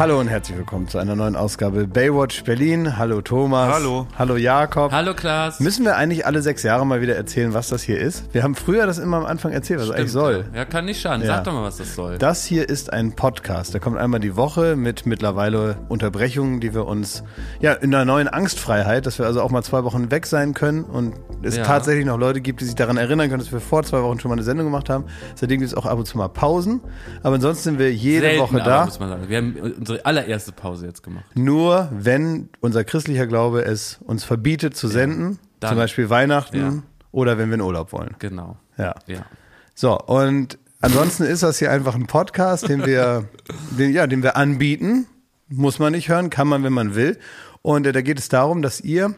Hallo und herzlich willkommen zu einer neuen Ausgabe Baywatch Berlin. Hallo Thomas. Hallo. Hallo Jakob. Hallo Klaas. Müssen wir eigentlich alle sechs Jahre mal wieder erzählen, was das hier ist? Wir haben früher das immer am Anfang erzählt, was es eigentlich soll. Ja, kann nicht schaden. Ja. Sag doch mal, was das soll. Das hier ist ein Podcast. Der kommt einmal die Woche mit mittlerweile Unterbrechungen, die wir uns ja in einer neuen Angstfreiheit, dass wir also auch mal zwei Wochen weg sein können und es Ja. tatsächlich noch Leute gibt, die sich daran erinnern können, dass wir vor zwei Wochen schon mal eine Sendung gemacht haben. Seitdem gibt es auch ab und zu mal Pausen. Aber ansonsten sind wir jede Selten, Woche aber, da. muss man sagen. Wir haben unsere allererste Pause jetzt gemacht. Nur wenn unser christlicher Glaube es uns verbietet zu senden, dann. zum Beispiel Weihnachten Ja. oder wenn wir in Urlaub wollen. Genau. Ja. Ja. So, und ansonsten ist das hier einfach ein Podcast, den wir, den, ja, den wir anbieten. Muss man nicht hören, kann man, wenn man will. Und äh, da geht es darum, dass ihr,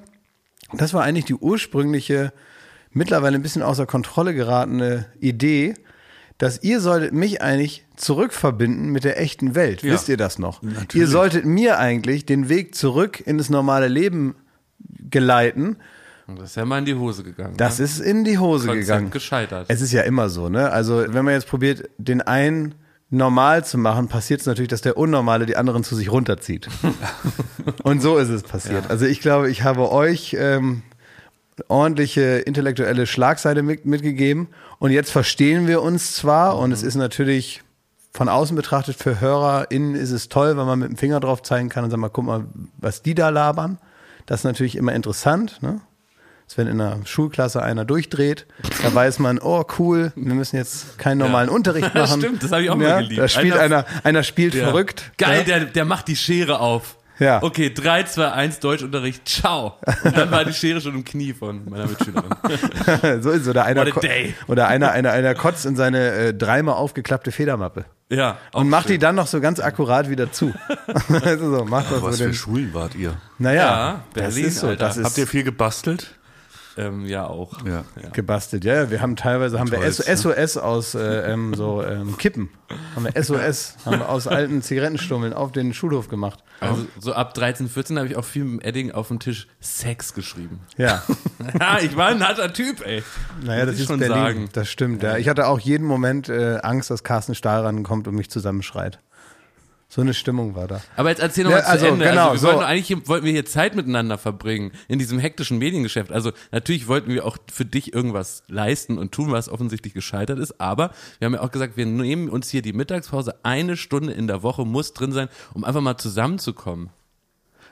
das war eigentlich die ursprüngliche, mittlerweile ein bisschen außer Kontrolle geratene Idee, dass ihr solltet mich eigentlich zurückverbinden mit der echten Welt. Ja. Wisst ihr das noch? Natürlich. Ihr solltet mir eigentlich den Weg zurück in das normale Leben geleiten. Und das ist ja mal in die Hose gegangen. Das ne? ist in die Hose Konzept gegangen. gescheitert. Es ist ja immer so, ne? Also, wenn man jetzt probiert, den einen normal zu machen, passiert es natürlich, dass der Unnormale die anderen zu sich runterzieht. Und so ist es passiert. Also, ich glaube, ich habe euch ähm, ordentliche intellektuelle Schlagseite mit, mitgegeben. Und jetzt verstehen wir uns zwar und es ist natürlich von außen betrachtet für HörerInnen ist es toll, wenn man mit dem Finger drauf zeigen kann und sagen mal, guck mal, was die da labern. Das ist natürlich immer interessant, ne? Als wenn in einer Schulklasse einer durchdreht, da weiß man, oh cool, wir müssen jetzt keinen normalen Unterricht machen. Stimmt, das habe ich auch ja, mal geliebt. Da spielt Einer- einer, einer spielt Ja. verrückt. Geil, ja. der, der macht die Schere auf. Ja. Okay, 3, 2, 1, Deutschunterricht, ciao. Und dann war die Schere schon im Knie von meiner Mitschülerin. so ist es. Oder einer, What a ko- day. oder einer, einer, einer kotzt in seine äh, dreimal aufgeklappte Federmappe. Ja. Und macht schön. die dann noch so ganz akkurat wieder zu. also so, macht das Was so für den, Schulen wart ihr? Naja, Ja, das Berlin, ist so. Das ist Habt ihr viel gebastelt? Ähm, ja, auch. Ja. gebastelt. Ja, ja, wir haben teilweise haben wir Tollste. SOS aus äh, ähm, so ähm, Kippen. Haben wir SOS, haben wir aus alten Zigarettenstummeln auf den Schulhof gemacht. Also so ab 13, 14 habe ich auch viel mit Edding auf dem Tisch Sex geschrieben. Ja, Ja, ich war ein harter Typ, ey. naja, das Muss ist schon Berlin. sagen. Das stimmt. Ja. Ich hatte auch jeden Moment äh, Angst, dass Carsten Stahl rankommt und mich zusammenschreit. So eine Stimmung war da. Aber jetzt erzähl noch Ja, mal zu also, Ende. genau, also wir so. wollten eigentlich hier- wollten wir hier Zeit miteinander verbringen in diesem hektischen Mediengeschäft. Also natürlich wollten wir auch für dich irgendwas leisten und tun, was offensichtlich gescheitert ist. Aber wir haben ja auch gesagt, wir nehmen uns hier die Mittagspause. Eine Stunde in der Woche muss drin sein, um einfach mal zusammenzukommen.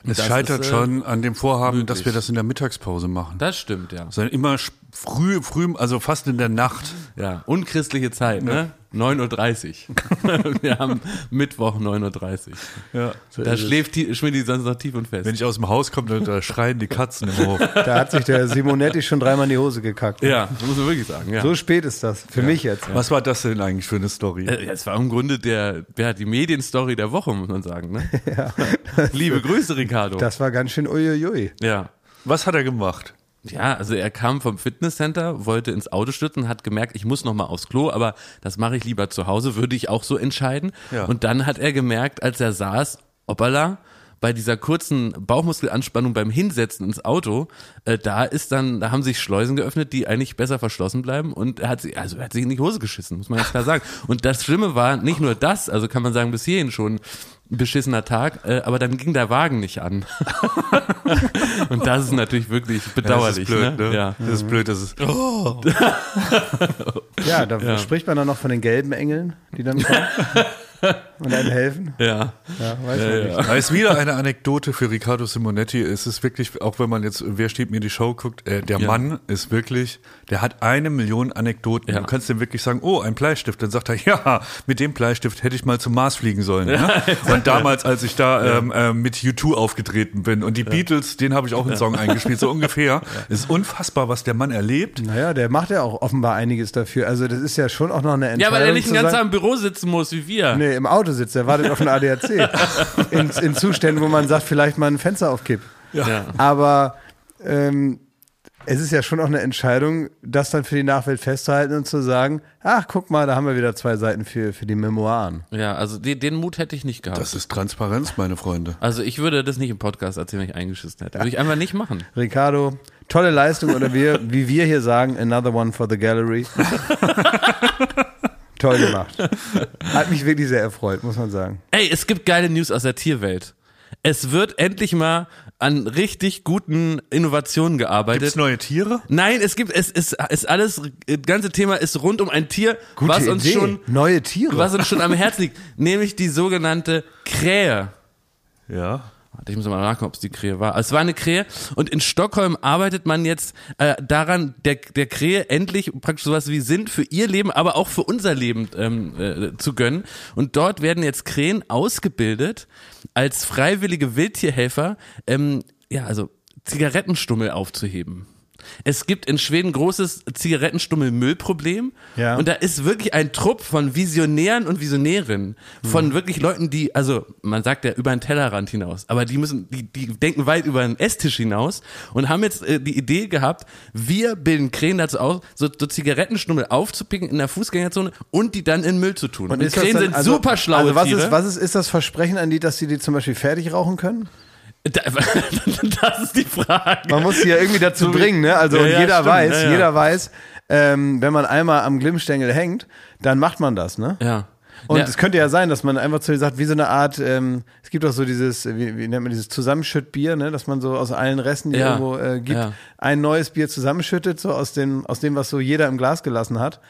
Und Es scheitert ist, äh, schon an dem Vorhaben, möglich. dass wir das in der Mittagspause machen. Das stimmt, ja. Sondern immer früh, früh, also fast in der Nacht. Ja, unchristliche Zeit, ne? 9.30 Uhr. wir haben Mittwoch 9.30 Uhr. Ja. Da schläft die- Schmidti sonst noch tief und fest. Wenn ich aus dem Haus komme, dann da schreien die Katzen im Hof. Da hat sich der Simonetti schon dreimal in die Hose gekackt. ja, muss man wirklich sagen, ja. So spät ist das. Für mich jetzt. Was war das denn eigentlich für eine Story? Äh, Es war im Grunde der, ja, die Medienstory der Woche, muss man sagen. Ne? Liebe Grüße, Ricardo. Das war ganz schön uiuiui. ja. Was hat er gemacht? Ja, also er kam vom Fitnesscenter, wollte ins Auto stürzen, hat gemerkt, ich muss noch mal aufs Klo, aber das mache ich lieber zu Hause, würde ich auch so entscheiden. Ja. Und dann hat er gemerkt, als er saß, hoppala, bei dieser kurzen Bauchmuskelanspannung beim Hinsetzen ins Auto, äh, da ist dann, da haben sich Schleusen geöffnet, die eigentlich besser verschlossen bleiben und er hat sich, also er hat sich in die Hose geschissen, muss man ganz klar sagen. Und das Schlimme war nicht nur das, also kann man sagen, bis hierhin schon beschissener Tag, äh, aber dann ging der Wagen nicht an. und das ist natürlich wirklich bedauerlich. das ist blöd, ne? ne? Ja. Das ist blöd, das ist. Ja, da spricht man dann noch von den gelben Engeln, die dann kommen und einem helfen. Ja. Ja, weiß man nicht. Da ist wieder eine Anekdote für Riccardo Simonetti. Es ist wirklich, auch wenn man jetzt Wer steht mir die Show guckt, äh, der Ja. Mann ist wirklich, der hat eine Million Anekdoten. Ja. Du kannst dem wirklich sagen, oh, ein Bleistift. Dann sagt er, ja, mit dem Bleistift hätte ich mal zum Mars fliegen sollen. Ne? Und damals, als ich da ähm, äh, mit U2 aufgetreten bin und die Beatles, den habe ich auch einen Song eingespielt, so ungefähr. Es ist unfassbar, was der Mann erlebt. Naja, der macht ja auch offenbar einiges dafür. Also das ist ja schon auch noch eine Entscheidung. Ja, weil er nicht den ganzen Tag im Büro sitzen muss wie wir. Nee, im Auto sitzt, er wartet auf den ADAC. In, in Zuständen, wo man sagt, vielleicht mal ein Fenster aufkipp. Ja. Aber ähm, es ist ja schon auch eine Entscheidung, das dann für die Nachwelt festzuhalten und zu sagen, ach, guck mal, da haben wir wieder zwei Seiten für, für die Memoiren. Ja, also den, den Mut hätte ich nicht gehabt. Das ist Transparenz, meine Freunde. also ich würde das nicht im Podcast erzählen, wenn ich eingeschissen hätte. Würde ich einfach nicht machen. Ricardo, tolle Leistung oder wir, wie wir hier sagen, another one for the gallery. Toll gemacht. Hat mich wirklich sehr erfreut, muss man sagen. Ey, es gibt geile News aus der Tierwelt. Es wird endlich mal an richtig guten Innovationen gearbeitet. Gibt's neue Tiere? Nein, es gibt, es ist, ist alles, das ganze Thema ist rund um ein Tier, Gute was uns Idee. schon, Neue Tiere. was uns schon am Herzen liegt, nämlich die sogenannte Krähe. Ja. Ich muss mal nachgucken, ob es die Krähe war. Es war eine Krähe und in Stockholm arbeitet man jetzt äh, daran, der, der Krähe endlich praktisch sowas wie Sinn für ihr Leben, aber auch für unser Leben ähm, äh, zu gönnen. Und dort werden jetzt Krähen ausgebildet als freiwillige Wildtierhelfer, ähm, ja, also Zigarettenstummel aufzuheben. Es gibt in Schweden großes Zigarettenstummel-Müllproblem. Ja. Und da ist wirklich ein Trupp von Visionären und Visionärinnen, von wirklich Leuten, die, also man sagt ja über den Tellerrand hinaus, aber die müssen, die, die denken weit über den Esstisch hinaus und haben jetzt äh, die Idee gehabt, wir bilden Krähen dazu aus, so, so Zigarettenstummel aufzupicken in der Fußgängerzone und die dann in Müll zu tun. Und, das Krähen dann- sind also- super schlaue Also was Tiere. ist, was ist, ist das Versprechen an die, dass sie die zum Beispiel fertig rauchen können? Da- das ist die Frage. Man muss sie ja irgendwie dazu bringen, ne? Also Ja, ja, jeder stimmt, weiß, ja, jeder weiß, ähm, wenn man einmal am Glimmstängel hängt, dann macht man das, ne? Ja. Und es könnte ja sein, dass man einfach zu sagt, wie so eine Art, ähm, es gibt auch so dieses, wie, wie nennt man dieses Zusammenschüttbier, ne, dass man so aus allen Resten, die irgendwo äh, gibt, ein neues Bier zusammenschüttet, so aus dem, aus dem, was so jeder im Glas gelassen hat.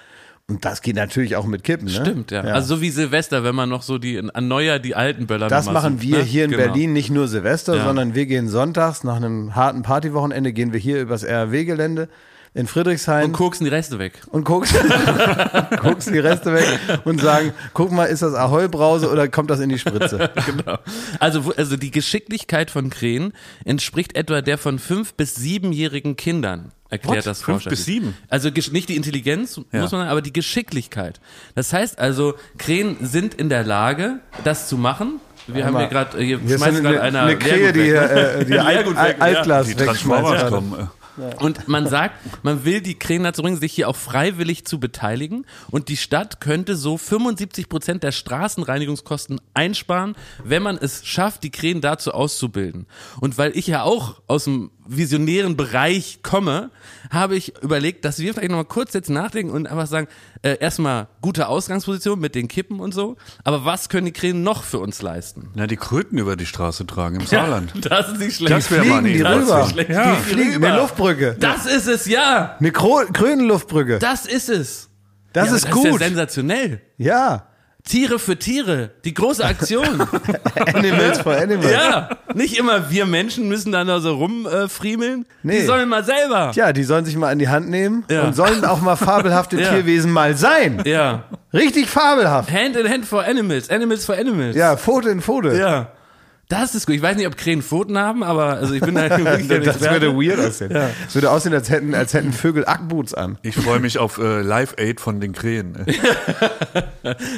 Und das geht natürlich auch mit Kippen, ne? Stimmt, ja. Also so wie Silvester, wenn man noch so die an Neujahr die alten Böller Das machen sucht, wir ne? hier in Genau. Berlin nicht nur Silvester, Ja. sondern wir gehen sonntags nach einem harten Partywochenende, gehen wir hier übers RW-Gelände in Friedrichshain Und koksen die Reste weg. und guckst, guckst die Reste weg und sagen, guck mal, ist das Ahoi-Brause oder kommt das in die Spritze? genau. Also, also die Geschicklichkeit von Krähen entspricht etwa der von fünf bis siebenjährigen Kindern. Erklärt What? das Fünf Forscher. bis sieben? Also nicht die Intelligenz, Ja. muss man sagen, aber die Geschicklichkeit. Das heißt also, Krähen sind in der Lage, das zu machen. Wir haben mal. hier gerade, hier Hier ist schmeißt eine, gerade einer eine Krähe, die, ne? äh, die ja. Altglas Die wegschmeißt. Transformers gerade. kommen. äh. Und man sagt, man will die Krähen dazu bringen, sich hier auch freiwillig zu beteiligen. Und die Stadt könnte so 75 Prozent der Straßenreinigungskosten einsparen, wenn man es schafft, die Krähen dazu auszubilden. Und weil ich ja auch aus dem visionären Bereich komme, habe ich überlegt, dass wir vielleicht nochmal kurz jetzt nachdenken und einfach sagen, äh, erstmal gute Ausgangsposition mit den Kippen und so. Aber was können die Krähen noch für uns leisten? Na, die Kröten über die Straße tragen im Saarland. Das ist nicht schlecht. Das wäre mal Fliegen die eine rüber. Schlecht. Ja. Die Fliegen, rüber. eine Luftbrücke. Das ist es, ja. Eine Krönenluftbrücke. Das ist es. Das Ja, ist aber Das ist gut. ja sensationell. Ja. Tiere für Tiere, die große Aktion. Animals for Animals. ja, nicht immer wir Menschen müssen da nur so rumfriemeln. Nee. Die sollen mal selber. Tja, die sollen sich mal an die Hand nehmen Ja. und sollen auch mal fabelhafte Ja. Tierwesen mal sein. Ja. Richtig fabelhaft. Hand in Hand for Animals, Animals for Animals. Ja, Pfote in Pfote. Ja. Das ist gut. Ich weiß nicht, ob Krähen Pfoten haben, aber also ich bin da wirklich Das würde weird aussehen. Es würde aussehen, als hätten, als hätten Vögel Ackboots an. Ich freue mich auf äh, Live Aid von den Krähen.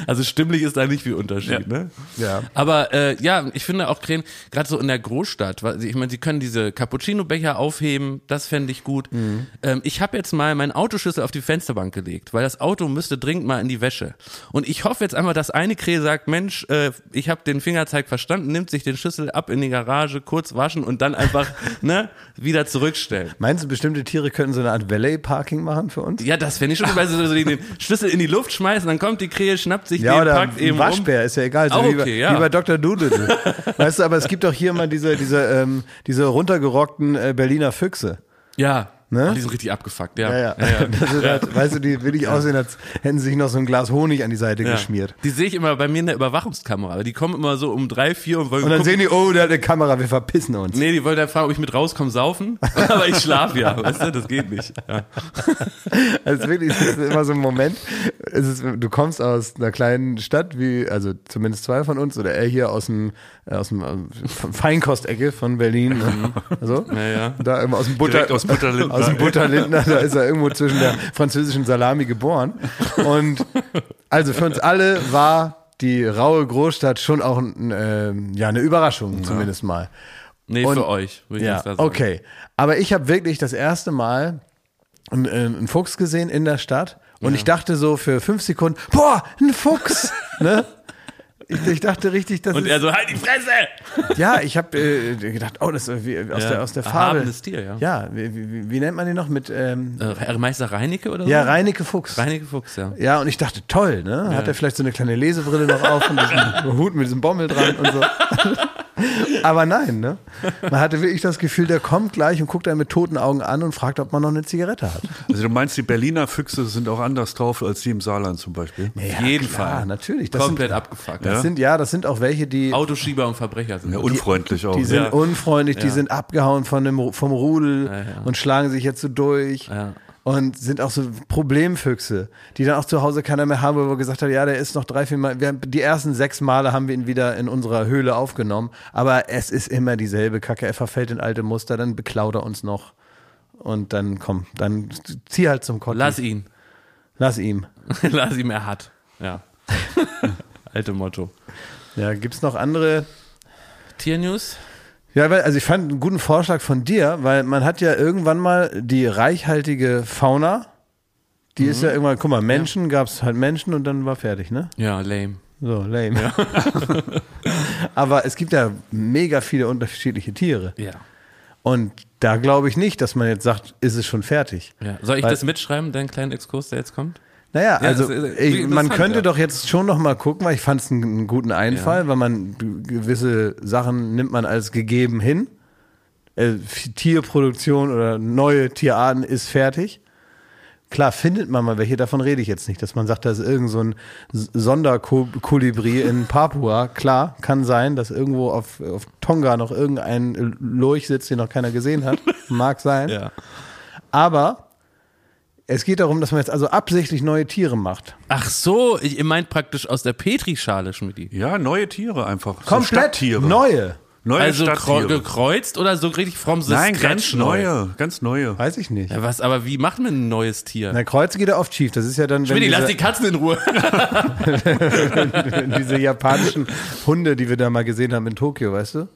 Also stimmlich ist da nicht viel Unterschied, ne? Ja. Aber äh, ja, ich finde auch Krähen, gerade so in der Großstadt, weil ich meine, sie können diese Cappuccino-Becher aufheben, das fände ich gut. Ähm, ich habe jetzt mal meinen Autoschlüssel auf die Fensterbank gelegt, weil das Auto müsste dringend mal in die Wäsche. Und ich hoffe jetzt einfach, dass eine Krähe sagt, Mensch, äh, ich habe den Fingerzeig verstanden, nimmt sich den Schlüssel ab in die Garage, kurz waschen und dann einfach ne, wieder zurückstellen. Meinst du, bestimmte Tiere könnten so eine Art Valet-Parking machen für uns? Ja, das fände ich schon, weil sie so den Schlüssel in die Luft schmeißen, dann kommt die Krähe, schnappt sich Ja, den, oder packt eben Waschbär, um. ist ja egal. So wie, bei, okay, ja. wie bei Dr. Doodle. weißt du, aber es gibt doch hier mal diese, diese, ähm, diese runtergerockten äh, Berliner Füchse. Ja. Ne? Oh, die sind richtig abgefuckt, ja. Ja, ja. Das ist halt, weißt du, die will ich aussehen, als hätten sie sich noch so ein Glas Honig an die Seite Ja. geschmiert. Die sehe ich immer bei mir in der Überwachungskamera. Die kommen immer so um drei, vier und wollen Und dann gucken. sehen die, oh, der hat eine Kamera, wir verpissen uns. Nee, die wollen dann fragen, ob ich mit rauskomme, saufen. Aber ich schlafe ja, weißt du, das geht nicht. Ja. Also wirklich, es ist immer so ein Moment. Ist, du kommst aus einer kleinen Stadt, wie, also zumindest zwei von uns, oder er hier aus dem, äh, aus dem äh, Feinkostecke von Berlin. Ne? Also, Ja, ja. Da immer aus dem Butter, Direkt aus Butterlindner. Aus dem Butterlindner, da ist er irgendwo zwischen der französischen Salami geboren. Und also für uns alle war die raue Großstadt schon auch ähm, ja, eine Überraschung, zumindest mal. Nee, Und- für euch, würde ich Ja, sagen. okay. Aber ich habe wirklich das erste Mal einen, äh, einen Fuchs gesehen in der Stadt und ich dachte so für fünf Sekunden, boah, ein Fuchs, ne? Ich, ich dachte richtig, dass Und er so, halt die Fresse! ja, ich habe äh, gedacht, oh, das ist wie, aus Ja, der aus der Farbe. erhabenes Tier, ja. Ja, wie, wie, wie nennt man den noch mit? Ähm, Äh, Meister Reinecke oder so? ja, Reinecke Fuchs. Reinecke Fuchs, ja. Ja, und ich dachte, toll, ne? Hat er vielleicht so eine kleine Lesebrille noch auf und diesen Hut mit diesem Bommel dran und so. Aber nein, ne? Man hatte wirklich das Gefühl, der kommt gleich und guckt einen mit toten Augen an und fragt, ob man noch eine Zigarette hat. Also du meinst, die Berliner Füchse sind auch anders drauf als die im Saarland zum Beispiel? Auf jeden klar, Fall. natürlich. Das Komplett sind, abgefuckt. das sind, ja, das sind auch welche, die, Autoschieber und Verbrecher sind Ja, unfreundlich auch. die sind Ja. unfreundlich, die Ja. sind abgehauen von dem, vom Rudel ja. und schlagen sich jetzt so durch. Ja. Und sind auch so Problemfüchse, die dann auch zu Hause keiner mehr haben, wo wir gesagt haben, ja, der ist noch drei, vier Mal, wir haben, die ersten sechs Male haben wir ihn wieder in unserer Höhle aufgenommen, aber es ist immer dieselbe Kacke, er verfällt in alte Muster, dann beklaut er uns noch und dann komm, dann zieh halt zum Kotten. Lass ihn. Lass ihm. Lass ihm, er hat. Ja. Alte Motto. Ja, gibt's noch andere Tiernews? Ja, weil, also ich fand einen guten Vorschlag von dir, weil man hat ja irgendwann mal die reichhaltige Fauna. Die ist ja irgendwann, guck mal, Menschen gab's halt Menschen und dann war fertig, ne? Ja, lame. So, lame. Aber es gibt ja mega viele unterschiedliche Tiere. Ja. Und da glaube ich nicht, dass man jetzt sagt, ist es schon fertig. ja. Soll ich Weil- das mitschreiben, deinen kleinen Exkurs, der jetzt kommt? Naja, also das ist- ich, man könnte ja. doch jetzt schon noch mal gucken, weil ich fand es einen, einen guten Einfall, weil man gewisse Sachen nimmt man als gegeben hin. Äh, Tierproduktion oder neue Tierarten ist fertig. Klar findet man mal welche, davon rede ich jetzt nicht, dass man sagt, da ist irgend so ein Sonderkolibri in Papua. Klar, kann sein, dass irgendwo auf, auf Tonga noch irgendein Lurch sitzt, den noch keiner gesehen hat. Mag sein. Ja. Aber es geht darum, dass man jetzt also absichtlich neue Tiere macht. Ach so, ich, ihr meint praktisch aus der Petrischale, Schmidti. Ja, neue Tiere einfach. So Komplett Stadttiere. neue. Neue Also Stadttiere. gekreuzt oder so richtig from the Nein, ganz neu? neue. Ganz neue. Weiß ich nicht. Ja, was, aber wie macht man ein neues Tier? Na, Kreuz geht er oft schief. Das ist ja dann, Schmidti, lass die Katzen in Ruhe. diese japanischen Hunde, die wir da mal gesehen haben in Tokio, weißt du?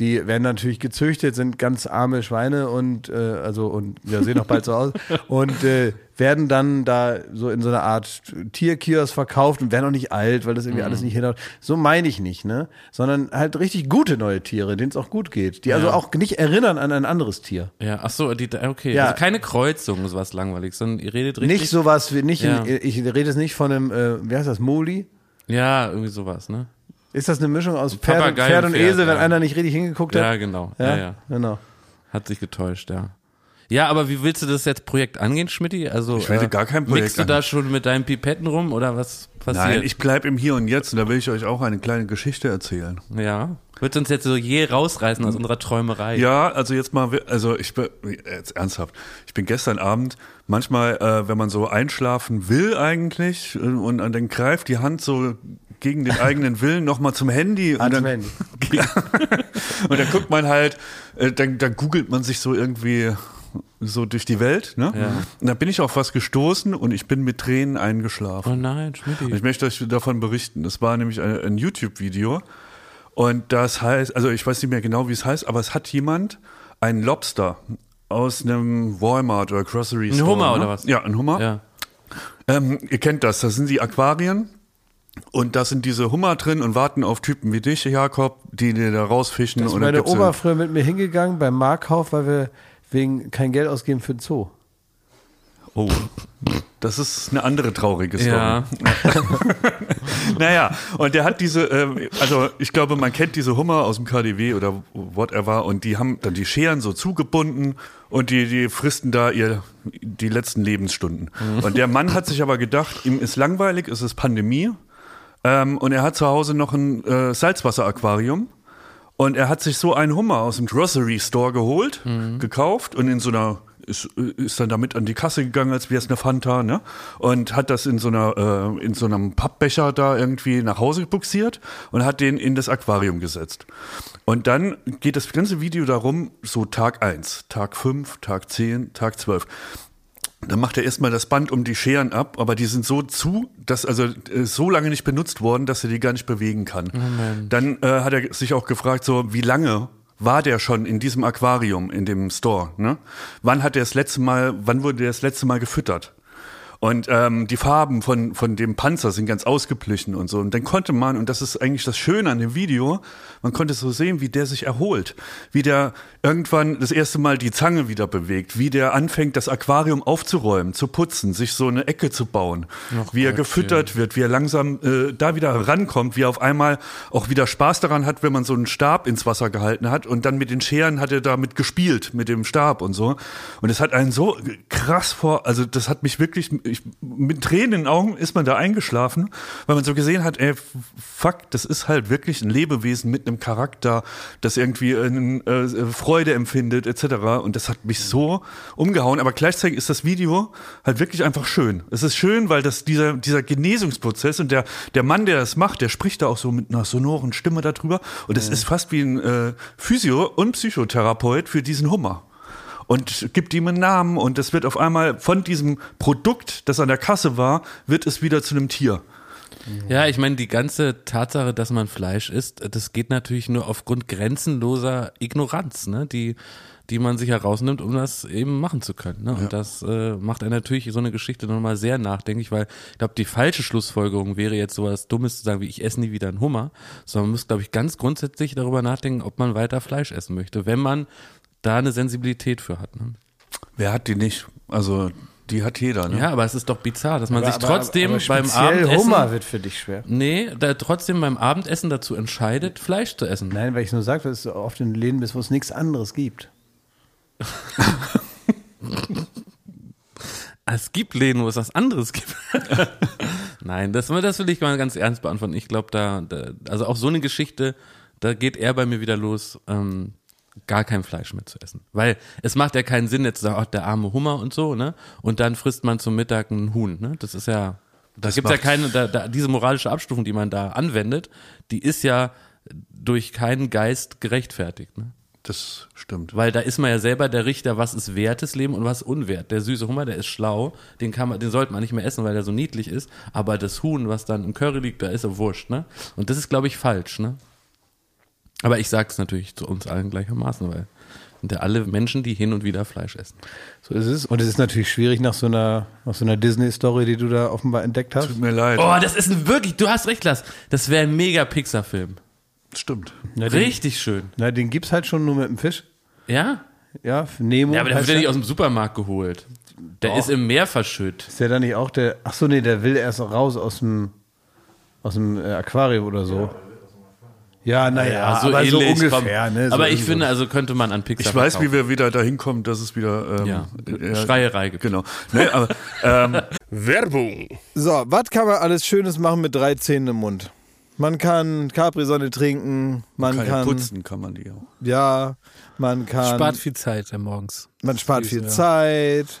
Die werden natürlich gezüchtet, sind ganz arme Schweine und äh, also und ja, sehen auch bald so aus und äh, werden dann da so in so einer Art Tierkiosk verkauft und werden auch nicht alt, weil das irgendwie alles nicht hinhaut. So meine ich nicht, ne? Sondern halt richtig gute neue Tiere, denen es auch gut geht, die also auch nicht erinnern an ein anderes Tier. ja, ach so, die, okay. Ja. Also keine Kreuzung, sowas langweilig, sondern ihr redet richtig. Nicht sowas wie nicht, Ja. in, ich rede jetzt nicht von einem, äh, wie heißt das, Moli? Ja, irgendwie sowas, ne? Ist das eine Mischung aus Pferd, und- Pferd und und Pferd, Esel, wenn ja. einer nicht richtig hingeguckt hat? Ja, genau. Ja, ja. Genau. Hat sich getäuscht, ja. Ja, aber wie willst du das jetzt Projekt angehen, Schmidti? Also, Ich will gar kein Projekt Mixt du da schon mit deinen Pipetten rum oder was passiert? Nein, ich bleib im Hier und Jetzt und da will ich euch auch eine kleine Geschichte erzählen. ja. Wird uns jetzt so je rausreißen aus unserer Träumerei? Ja, also jetzt mal, also ich bin, jetzt ernsthaft, ich bin gestern Abend, manchmal, äh, wenn man so einschlafen will eigentlich äh, und, und dann greift die Hand so gegen den eigenen Willen nochmal zum Handy und dann, Handy. und dann guckt man halt, äh, dann, dann googelt man sich so irgendwie so durch die Welt, ne? Ja. Und da bin ich auf was gestoßen und ich bin mit Tränen eingeschlafen. Oh nein, Und Schmidti. ich möchte euch davon berichten. Das war nämlich ein, ein YouTube-Video. Und das heißt, also ich weiß nicht mehr genau, wie es heißt, aber es hat jemand einen Lobster aus einem Walmart oder Grocery Ein Store. Hummer ne? oder was? Ja, ein Hummer. Ja. Ähm, ihr kennt das, das sind die Aquarien. Und da sind diese Hummer drin und warten auf Typen wie dich, Jakob, die dir da rausfischen. Ist und dann meine Oma früher mit mir hingegangen beim Marktkauf, weil wir wegen kein Geld ausgeben für den Zoo. Oh, das ist eine andere traurige Story. Ja. Naja, und der hat diese, ähm, also ich glaube, man kennt diese Hummer aus dem KDW oder whatever und die haben dann die Scheren so zugebunden und die, die fristen da ihr die letzten Lebensstunden. Und der Mann hat sich aber gedacht, ihm ist langweilig, es ist Pandemie ähm, und er hat zu Hause noch ein äh, Salzwasseraquarium. Und er hat sich so einen Hummer aus dem Grocery Store geholt, gekauft und in so einer ist, ist dann damit an die Kasse gegangen, als wäre es eine Fanta, ne? Und hat das in so einer äh, in so einem Pappbecher da irgendwie nach Hause buxiert und hat den in das Aquarium gesetzt. Und dann geht das ganze Video darum, so Tag 1, Tag 5, Tag 10, Tag 12. Dann macht er erstmal das Band um die Scheren ab, aber die sind so zu, dass also äh, so lange nicht benutzt worden, dass er die gar nicht bewegen kann. Dann äh, hat er sich auch gefragt, so wie lange war der schon in diesem Aquarium in dem Store? Ne? Wann hat er das letzte Mal, wann wurde der das letzte Mal gefüttert? Und ähm, die Farben von, von dem Panzer sind ganz ausgeblichen und so. Und dann konnte man, und das ist eigentlich das Schöne an dem Video, man konnte so sehen, wie der sich erholt, wie der irgendwann das erste Mal die Zange wieder bewegt, wie der anfängt, das Aquarium aufzuräumen, zu putzen, sich so eine Ecke zu bauen, Ach wie er gefüttert wird, wie er langsam äh, da wieder rankommt, wie er auf einmal auch wieder Spaß daran hat, wenn man so einen Stab ins Wasser gehalten hat. Und dann mit den Scheren hat er damit gespielt, mit dem Stab und so. Und es hat einen so krass vor, also das hat mich wirklich, ich, mit Tränen in den Augen ist man da eingeschlafen, weil man so gesehen hat, ey, fuck, das ist halt wirklich ein Lebewesen mit einem Charakter, das irgendwie äh, äh, Freude empfindet, etc. Und das hat mich so umgehauen. Aber gleichzeitig ist das Video halt wirklich einfach schön. Es ist schön, weil das dieser, dieser Genesungsprozess und der, der Mann, der das macht, der spricht da auch so mit einer sonoren Stimme darüber. Und es ist fast wie ein äh, Physio- und Psychotherapeut für diesen Hummer und gibt ihm einen Namen und es wird auf einmal von diesem Produkt, das an der Kasse war, wird es wieder zu einem Tier. Ja, ich meine, die ganze Tatsache, dass man Fleisch isst, das geht natürlich nur aufgrund grenzenloser Ignoranz, ne? die, die man sich herausnimmt, um das eben machen zu können. Ne? Und das äh, macht einen natürlich so eine Geschichte nochmal sehr nachdenklich, weil ich glaube, die falsche Schlussfolgerung wäre jetzt sowas Dummes zu sagen, wie ich esse nie wieder einen Hummer, sondern man muss, glaube ich, ganz grundsätzlich darüber nachdenken, ob man weiter Fleisch essen möchte, wenn man da eine Sensibilität für hat. Ne? Wer hat die nicht? Also die hat jeder, ne? Ja, aber es ist doch bizarr, dass man Aber- sich aber- trotzdem aber beim speziell Abendessen Hummer wird für dich schwer. Nee, da trotzdem beim Abendessen dazu entscheidet, Fleisch zu essen. Nein, weil ich nur sage, dass du oft in Läden bist, wo es nichts anderes gibt. Es gibt Läden, wo es was anderes gibt. Nein, das, das will ich mal ganz ernst beantworten. Ich glaube, da, da, also auch so eine Geschichte, da geht er bei mir wieder los, ähm, gar kein Fleisch mehr zu essen. Weil es macht ja keinen Sinn, jetzt zu sagen, ach, der arme Hummer und so, ne? Und dann frisst man zum Mittag ein Huhn, ne? Das ist ja, da gibt's ja keine, da, da, diese moralische Abstufung, die man da anwendet, die ist ja durch keinen Geist gerechtfertigt, ne? Das stimmt. Weil da ist man ja selber der Richter, was ist wertes Leben und was unwert. Der süße Hummer, der ist schlau, den kann man, den sollte man nicht mehr essen, weil der so niedlich ist. Aber das Huhn, was dann im Curry liegt, da ist er wurscht, ne? Und das ist, glaube ich, falsch, ne? Aber ich sag's natürlich zu uns allen gleichermaßen, weil sind ja alle Menschen, die hin und wieder Fleisch essen. So ist es. Und es ist natürlich schwierig nach so einer, nach so einer Disney-Story, die du da offenbar entdeckt hast. Tut mir leid. Oh, das ist ein wirklich, du hast recht, Lars. Das wäre ein mega Pixar-Film. Stimmt. Na, den, Richtig schön. na, den gibt's halt schon nur mit dem Fisch. Ja? Ja, Nemo. Ja, aber der wird ja nicht aus dem Supermarkt geholt. Der Doch. ist im Meer verschüttet. Ist der da nicht auch der. Ach so, nee, der will erst raus aus dem, aus dem äh, Aquarium oder so. Ja, naja, so aber so ungefähr. Ne, so aber ich finde, also könnte man an Pixar Ich weiß, wie verkaufen. wir wieder dahin kommen, dass es wieder ähm, Ja, äh, Schreierei gibt. Genau. Nee, aber, ähm, Werbung. So, was kann man alles Schönes machen mit drei Zähnen im Mund? Man kann Capri-Sonne trinken, man kann, kann, putzen kann man die auch. ja, man kann, Spart viel Zeit morgens. man spart viel ja. Zeit.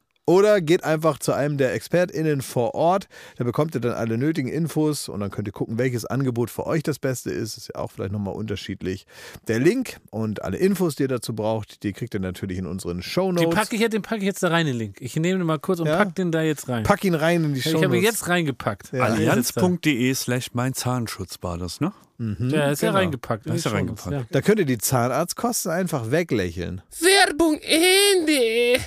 Oder geht einfach zu einem der ExpertInnen vor Ort. Da bekommt ihr dann alle nötigen Infos und dann könnt ihr gucken, welches Angebot für euch das Beste ist. Ist ja auch vielleicht nochmal unterschiedlich. Der Link und alle Infos, die ihr dazu braucht, die kriegt ihr natürlich in unseren Den Shownotes. packe ich, jetzt- den packe ich jetzt da rein, den Link. Ich nehme den mal kurz und Ja? pack den da jetzt rein. Pack ihn rein in die ich habe ihn jetzt reingepackt. Ja. Allianz.de slash mein Zahnschutz war das, ne? Ja, ist ja genau. reingepackt. Da ist Die er Shownotes, reingepackt. Da könnt ihr die Zahnarztkosten einfach weglächeln. Werbung Ende.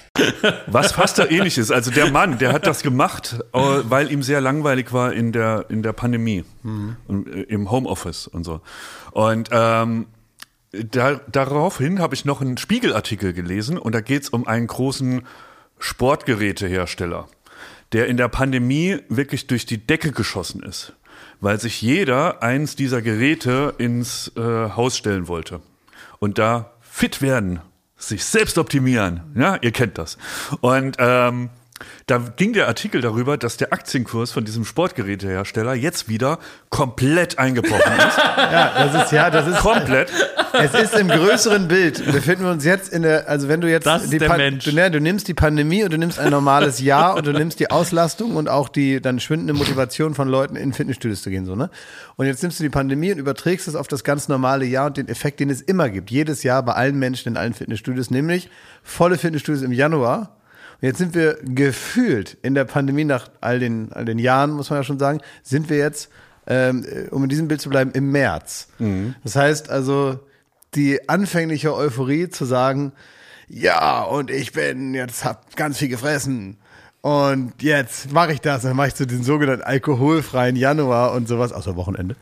Was fast da ähnlich ist. Also der Mann, der hat das gemacht, äh, weil ihm sehr langweilig war in der, in der Pandemie, und, äh, im Homeoffice und so. Und ähm, da, daraufhin habe ich noch einen Spiegelartikel gelesen und da geht es um einen großen Sportgerätehersteller, der in der Pandemie wirklich durch die Decke geschossen ist, weil sich jeder eins dieser Geräte ins äh, Haus stellen wollte und da fit werden, sich selbst optimieren. Ja, ihr kennt das. Und ähm, da ging der Artikel darüber, dass der Aktienkurs von diesem Sportgerätehersteller jetzt wieder komplett eingebrochen ist. Ja, das ist ja, das ist komplett. Es ist im größeren Bild. Befinden wir uns jetzt in der, also wenn du jetzt Das ist die der Mensch. Du, ne, du nimmst die Pandemie und du nimmst ein normales Jahr und du nimmst die Auslastung und auch die dann schwindende Motivation von Leuten in Fitnessstudios zu gehen, so, ne? Und jetzt nimmst du die Pandemie und überträgst es auf das ganz normale Jahr und den Effekt, den es immer gibt. Jedes Jahr bei allen Menschen in allen Fitnessstudios, nämlich volle Fitnessstudios im Januar. Jetzt sind wir gefühlt in der Pandemie nach all den, all den Jahren, muss man ja schon sagen, sind wir jetzt, ähm, um in diesem Bild zu bleiben, im März. Das heißt also, die anfängliche Euphorie zu sagen, ja, und ich bin, jetzt hab ganz viel gefressen. Und jetzt mache ich das, dann mache ich so den sogenannten alkoholfreien Januar und sowas, außer Wochenende.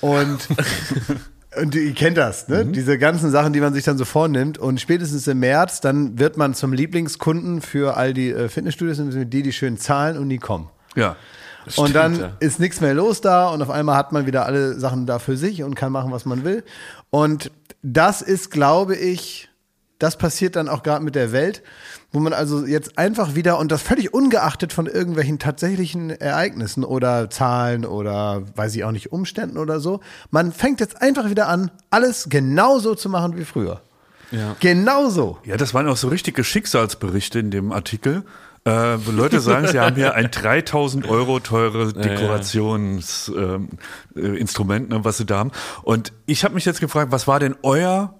Und, und ihr kennt das, ne? Diese ganzen Sachen, die man sich dann so vornimmt. Und spätestens im März, dann wird man zum Lieblingskunden für all die äh, Fitnessstudios, die, die schön zahlen und nie kommen. Ja. Und dann ja. ist nichts mehr los da und auf einmal hat man wieder alle Sachen da für sich und kann machen, was man will. Und das ist, glaube ich, das passiert dann auch gerade mit der Welt, wo man also jetzt einfach wieder und das völlig ungeachtet von irgendwelchen tatsächlichen Ereignissen oder Zahlen oder weiß ich auch nicht Umständen oder so, man fängt jetzt einfach wieder an, alles genauso zu machen wie früher. Ja. Genauso. Ja, das waren auch so richtige Schicksalsberichte in dem Artikel. Äh, wo Leute sagen, sie haben hier ein 3000 Euro teure Dekorationsinstrument, äh, Instrument, ne, was sie da haben. Und ich habe mich jetzt gefragt, was war denn euer,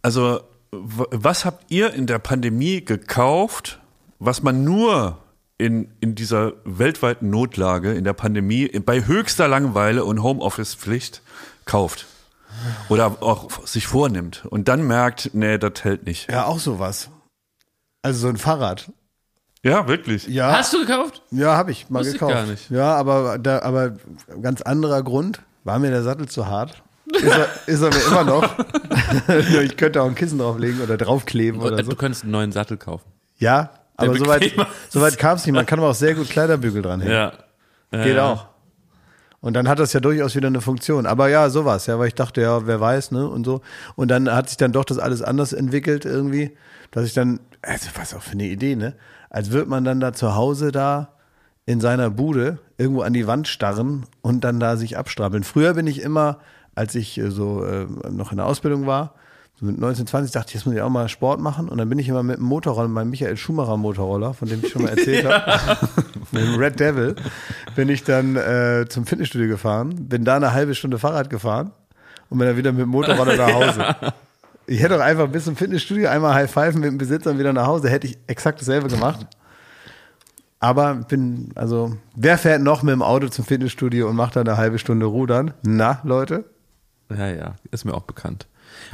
also was habt ihr in der Pandemie gekauft, was man nur in, in dieser weltweiten Notlage, in der Pandemie, bei höchster Langeweile und Homeoffice-Pflicht kauft? Oder auch sich vornimmt und dann merkt, nee, das hält nicht. Ja, auch sowas. Also so ein Fahrrad. Ja, wirklich. Ja. Hast du gekauft? Ja, habe ich mal Wusste ich gekauft. gar nicht. Ja, aber da, aber ganz anderer Grund. War mir der Sattel zu hart? Ist er, ist er mir immer noch. ich könnte auch ein Kissen drauflegen oder draufkleben oder so. Du könntest einen neuen Sattel kaufen. Ja, aber soweit, soweit kam es nicht. Man kann aber auch sehr gut Kleiderbügel dranhängen. Ja. Geht ja. auch. Und dann hat das ja durchaus wieder eine Funktion. Aber ja, sowas, ja, weil ich dachte, ja, wer weiß, ne, und so. Und dann hat sich dann doch das alles anders entwickelt irgendwie, dass ich dann, also was auch für eine Idee, ne? Als würde man dann da zu Hause da in seiner Bude irgendwo an die Wand starren und dann da sich abstrampeln. Früher bin ich immer, als ich äh, so äh, noch in der Ausbildung war, so mit 19, 20 dachte ich, jetzt muss ich auch mal Sport machen. Und dann bin ich immer mit dem Motorroller, meinem Michael Schumacher Motorroller, von dem ich schon mal erzählt habe, mit dem Red Devil, bin ich dann äh, zum Fitnessstudio gefahren, bin da eine halbe Stunde Fahrrad gefahren und bin dann wieder mit dem Motorroller nach Hause. Ich hätte doch einfach bis zum Fitnessstudio einmal High Five mit dem Besitzer und wieder nach Hause, hätte ich exakt dasselbe gemacht. Aber bin, also, wer fährt noch mit dem Auto zum Fitnessstudio und macht da eine halbe Stunde Rudern? Na, Leute? Ja, ja, ist mir auch bekannt.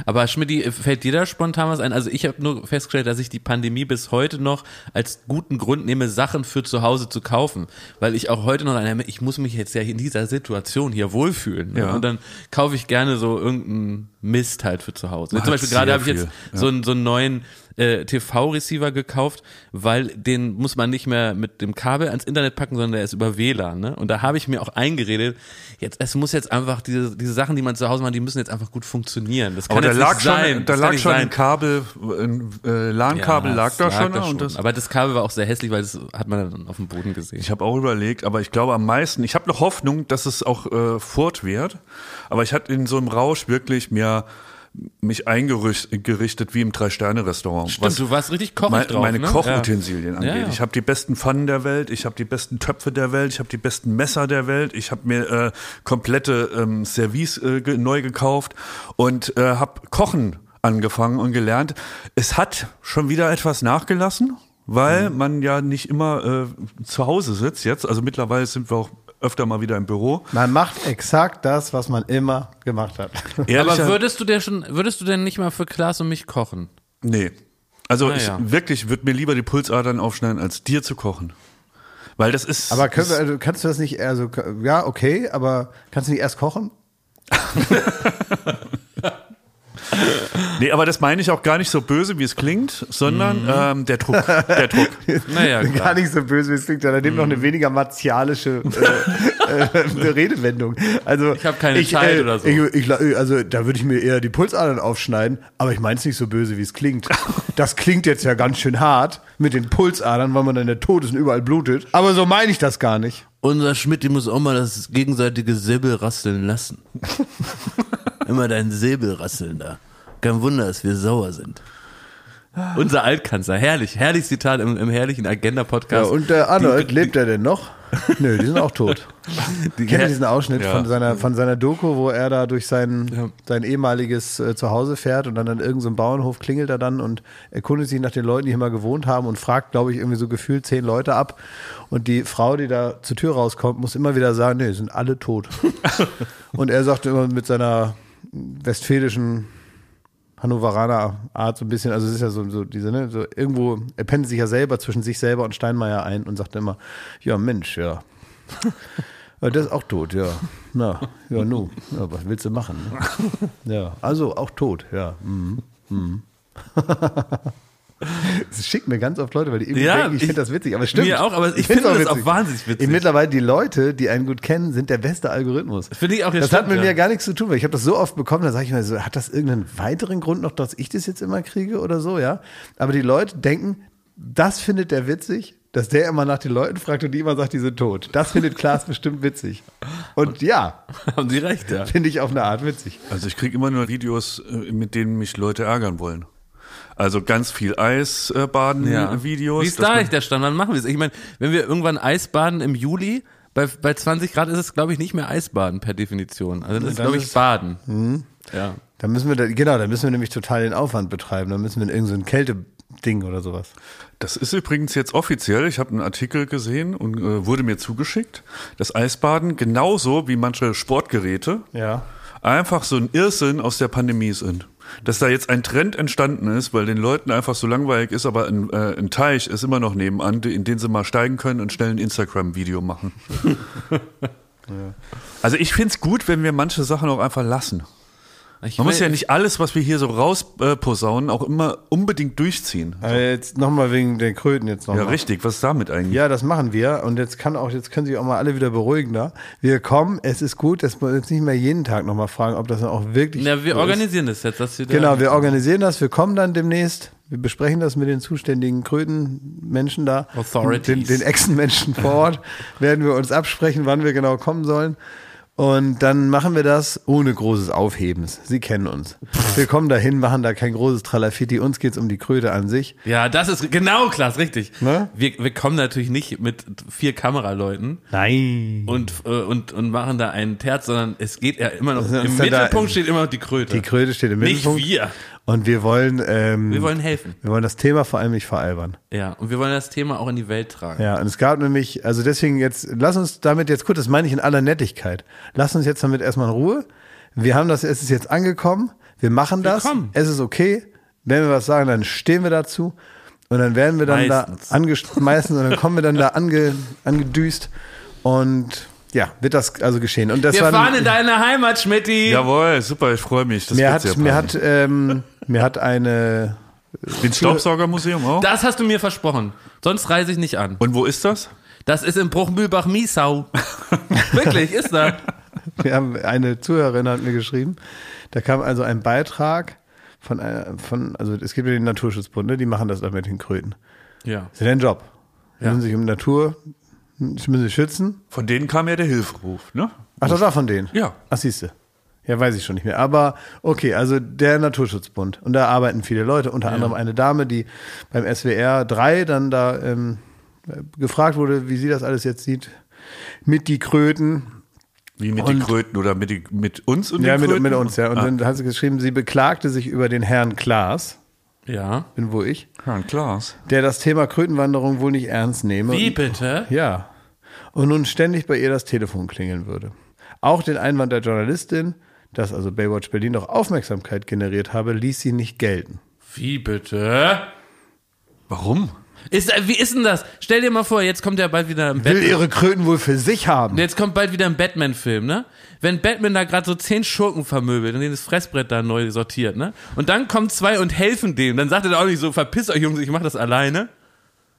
Aber Schmidt, fällt dir da spontan was ein? Also ich habe nur festgestellt, dass ich die Pandemie bis heute noch als guten Grund nehme, Sachen für zu Hause zu kaufen. Weil ich auch heute noch eine, ich muss mich jetzt ja in dieser Situation hier wohlfühlen. Ne? Ja. Und dann kaufe ich gerne so irgendein Mist halt für zu Hause. Zum Beispiel gerade habe ich jetzt viel, so, einen, so einen neuen äh, TV-Receiver gekauft, weil den muss man nicht mehr mit dem Kabel ans Internet packen, sondern der ist über WLAN. Ne? Und da habe ich mir auch eingeredet, jetzt es muss jetzt einfach diese diese Sachen, die man zu Hause macht, die müssen jetzt einfach gut funktionieren. Das kann Aber da jetzt lag nicht schon, sein. da Das lag schon sein. ein Kabel, ein äh, LAN-Kabel Ja, lag da schon. da Und das, Aber das Kabel war auch sehr hässlich, weil das hat man dann auf dem Boden gesehen. ich habe auch überlegt, aber ich glaube am meisten, ich habe noch Hoffnung, dass es auch äh, fortwährt. Aber ich hatte in so einem Rausch wirklich mir mich eingerichtet wie im Drei-Sterne-Restaurant. Stimmt, du warst richtig kochig mein, drauf, meine ne? Kochutensilien Ja. angeht. Ja. Ich habe die besten Pfannen der Welt, ich habe die besten Töpfe der Welt, ich habe die besten Messer der Welt, ich habe mir äh, komplette ähm, Service äh, neu gekauft und äh, habe Kochen angefangen und gelernt. Es hat schon wieder etwas nachgelassen, weil Mhm. man ja nicht immer äh, zu Hause sitzt jetzt. Also mittlerweile sind wir auch öfter mal wieder im Büro. Man macht exakt das, was man immer gemacht hat. Aber Ehrlicher- würdest du dir schon, würdest du denn nicht mal für Klaas und mich kochen? Nee. Also Ah, ich ja. wirklich würde mir lieber die Pulsadern aufschneiden, als dir zu kochen. Weil das ist. Aber wir, das, also kannst du das nicht, also ja, okay, aber kannst du nicht erst kochen? nee, aber das meine ich auch gar nicht so böse, wie es klingt, sondern Mhm. ähm, der Druck. Der Druck. Naja, Gar klar. nicht so böse, wie es klingt, sondern noch Mhm. eine weniger martialische äh, äh, Redewendung. Also Ich hab keine Zeit oder so. Ich, ich, also da würde ich mir eher die Pulsadern aufschneiden, aber ich meine es nicht so böse, wie es klingt. Das klingt jetzt ja ganz schön hart mit den Pulsadern, weil man dann der Tod ist und überall blutet. Aber so meine ich das gar nicht. Unser Schmidt, die muss auch mal das gegenseitige Säbel rasseln lassen. Immer dein Säbel rasseln da. Kein Wunder, dass wir sauer sind. Unser Altkanzler, herrlich, herrlich Zitat im, im herrlichen Ja, Agenda-Podcast. und der Arnold, lebt er denn noch? Nö, die sind auch tot. die, Kennt ihr diesen Ausschnitt Ja. von, seiner, von seiner Doku, wo er da durch sein, Ja. sein ehemaliges äh, Zuhause fährt und dann an irgendeinem Bauernhof klingelt er dann und erkundigt sich nach den Leuten, die hier mal gewohnt haben und fragt, glaube ich, irgendwie so gefühlt zehn Leute ab. Und die Frau, die da zur Tür rauskommt, muss immer wieder sagen, nee, sind alle tot. und er sagt immer mit seiner westfälischen Hannoveraner Art so ein bisschen, also es ist ja so, so diese, ne, so irgendwo, er pendelt sich ja selber zwischen sich selber und Steinmeier ein und sagt immer, ja Mensch, ja. ja der ist auch tot, ja. Na, ja, nu. Ja, was willst du machen? Ne? Ja, also auch tot, ja. Mhm. Mhm. Das schickt mir ganz oft Leute, weil die irgendwie Ja, denken, ich ich- finde das witzig, aber stimmt. mir auch, aber ich find's finde das auch witzig. wahnsinnig witzig. Ich, mittlerweile die Leute, die einen gut kennen, sind der beste Algorithmus. Finde ich auch, Das hat stimmt, mit ja. mir gar nichts zu tun, weil ich habe das so oft bekommen, da sage ich mir so, hat das irgendeinen weiteren Grund noch, dass ich das jetzt immer kriege oder so, ja? Aber die Leute denken, das findet der witzig, dass der immer nach den Leuten fragt und die immer sagt, die sind tot. Das findet Klaas bestimmt witzig. Und ja, Haben Sie recht, ja. finde ich auf eine Art witzig. Also ich kriege immer nur Videos, äh, mit denen mich Leute ärgern wollen. Also ganz viel Eisbaden-Videos. Wie ist da eigentlich der Stand? Wann machen wir es? Ich meine, wenn wir irgendwann Eisbaden im Juli, bei, bei 20 Grad ist es, glaube ich, nicht mehr Eisbaden per Definition. Also das ist, glaube ich, Baden. Ja. Da müssen wir, da, genau, da müssen wir nämlich total den Aufwand betreiben. Da müssen wir in irgendein so ein Kälteding oder sowas. Das ist übrigens jetzt offiziell. Ich habe einen Artikel gesehen und äh, wurde mir zugeschickt. Das Eisbaden genauso wie manche Sportgeräte Ja. einfach so ein Irrsinn aus der Pandemie sind. Dass da jetzt ein Trend entstanden ist, weil den Leuten einfach so langweilig ist, aber ein, äh, ein Teich ist immer noch nebenan, in den sie mal steigen können und schnell ein Instagram-Video machen. Also ich find's gut, wenn wir manche Sachen auch einfach lassen. Ich Man muss ja nicht alles, was wir hier so rausposaunen, äh, auch immer unbedingt durchziehen. Aber jetzt nochmal wegen den Kröten jetzt Ja, nochmal. richtig. Was ist damit eigentlich? Ja, das machen wir. Und jetzt kann auch, jetzt können sich auch mal alle wieder beruhigen da. Wir kommen, es ist gut, dass wir jetzt nicht mehr jeden Tag nochmal fragen, ob das dann auch wirklich. Ja, wir so organisieren das jetzt, dass wir Ist. Genau, wir organisieren das, wir kommen dann demnächst. Wir besprechen das mit den zuständigen Krötenmenschen da. Authorities. Den, den Echsenmenschen vor Ort. werden wir uns absprechen, wann wir genau kommen sollen. Und dann machen wir das ohne großes Aufhebens. Sie kennen uns. Wir kommen dahin, machen da kein großes Tralafitti. Uns geht's um die Kröte an sich. Ja, das ist genau Klaas, richtig. Ne? Wir, wir kommen natürlich nicht mit vier Kameraleuten Nein. und, äh, und, und machen da einen Terz, sondern es geht ja immer noch, im dann da- Mittelpunkt steht immer noch die Kröte. Die Kröte steht im nicht Mittelpunkt. wir. Und wir wollen, ähm, Wir wollen helfen. wir wollen das Thema vor allem nicht veralbern. Ja, und wir wollen das Thema auch in die Welt tragen. Ja, und es gab nämlich, also deswegen jetzt, lass uns damit jetzt, gut, das meine ich in aller Nettigkeit. Lass uns jetzt damit erstmal in Ruhe. Wir haben das, es ist jetzt angekommen. Wir machen das. Willkommen. Es ist okay. Wenn wir was sagen, dann stehen wir dazu. Und dann werden wir dann Meistens. da angeschmeißen und dann kommen wir dann da ange, angedüst. Und ja, wird das also geschehen. Und das Wir war fahren in deine Heimat, Schmidti. Jawohl, super, ich freue mich. Das mir hat, mir hat, ähm, mir hat eine, Den Staubsaugermuseum auch? Das hast du mir versprochen. Sonst reise ich nicht an. Und wo ist das? Das ist in Bruchmühlbach-Miesau. Wirklich, ist da. wir haben, eine Zuhörerin hat mir geschrieben, da kam also ein Beitrag von, einer, von also es gibt ja den Naturschutzbund, ne, die machen das da mit den Kröten. Ja. Das ist ja deren Job. Die Ja. müssen sich um Natur, müssen sich schützen. Von denen kam ja der Hilferuf, ne? Ach, das war von denen? Ja. Ach, siehste. Ja, weiß ich schon nicht mehr. Aber okay, also der Naturschutzbund. Und da arbeiten viele Leute, unter anderem eine Dame, die beim SWR 3 dann da ähm, gefragt wurde, wie sie das alles jetzt sieht. Mit die Kröten. Wie mit den Und- Kröten oder mit, die, mit uns und Ja, den mit, Kröten? mit uns, ja. Und ah, dann hat sie geschrieben, sie beklagte sich über den Herrn Klaas, Ja. bin wo ich, Herrn Klaas. der das Thema Krötenwanderung wohl nicht ernst nehme. Wie Und- bitte? Ja. Und nun ständig bei ihr das Telefon klingeln würde. Auch den Einwand der Journalistin, dass also Baywatch Berlin doch Aufmerksamkeit generiert habe, ließ sie nicht gelten. Wie bitte? Warum? Ist, äh, wie ist denn das? Stell dir mal vor, jetzt kommt ja bald wieder ein Will Batman. ihre Kröten wohl für sich haben. Jetzt kommt bald wieder ein Batman-Film, ne? Wenn Batman da gerade so zehn Schurken vermöbelt und den das Fressbrett da neu sortiert, ne? Und dann kommen zwei und helfen dem. Dann sagt er doch auch nicht so, verpiss euch Jungs, ich mach das alleine.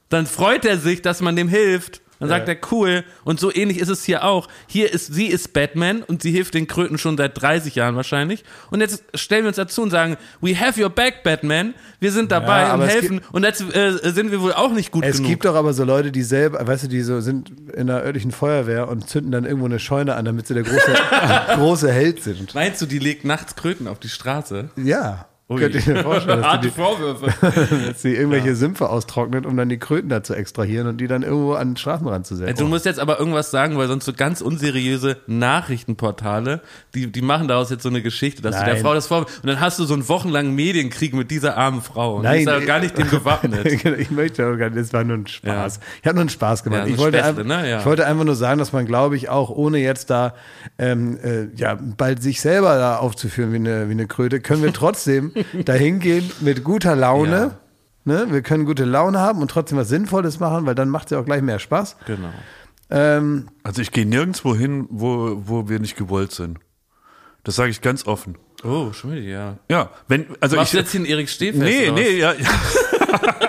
Dann freut er sich, dass man dem hilft. Dann sagt er, cool. Und so ähnlich ist es hier auch. Hier ist, sie ist Batman und sie hilft den Kröten schon seit 30 Jahren wahrscheinlich. Und jetzt stellen wir uns dazu und sagen, we have your back, Batman. Wir sind dabei Ja, und es helfen. Und jetzt äh, sind wir wohl auch nicht gut Es genug. gibt doch aber so Leute, die selber, weißt du, die so sind in der örtlichen Feuerwehr und zünden dann irgendwo eine Scheune an, damit sie der große, große Held sind. Meinst du, die legt nachts Kröten auf die Straße? Ja. Könnt ihr mir vorstellen, dass die, Vorwürfe. dass die irgendwelche Sümpfe austrocknet, um dann die Kröten da zu extrahieren und die dann irgendwo an den Straßenrand zu setzen. Du musst jetzt aber irgendwas sagen, weil sonst so ganz unseriöse Nachrichtenportale, die, die machen daraus jetzt so eine Geschichte, dass du der Nein. Frau das vor und dann hast du so einen wochenlangen Medienkrieg mit dieser armen Frau. Und die Nein, ist aber gar nicht dem gewappnet. ich möchte auch gar nicht, das war nur ein Spaß. Ja. Ich habe nur einen Spaß gemacht. Ja, ich, wollte Späßle, einfach, ne? Ja. ich wollte einfach nur sagen, dass man, glaube ich, auch ohne jetzt da ähm, äh, ja, bald sich selber da aufzuführen wie eine, wie eine Kröte, können wir trotzdem dahin gehen mit guter Laune. Ja. Ne? Wir können gute Laune haben und trotzdem was Sinnvolles machen, weil dann macht es ja auch gleich mehr Spaß. Genau. Ähm, Also ich gehe nirgendwo hin, wo, wo wir nicht gewollt sind. Das sage ich ganz offen. Oh, schon wieder, ja. Ja, wenn, also Machst ich. jetzt hier einen Erik Stehfest? Nee, oder was? nee,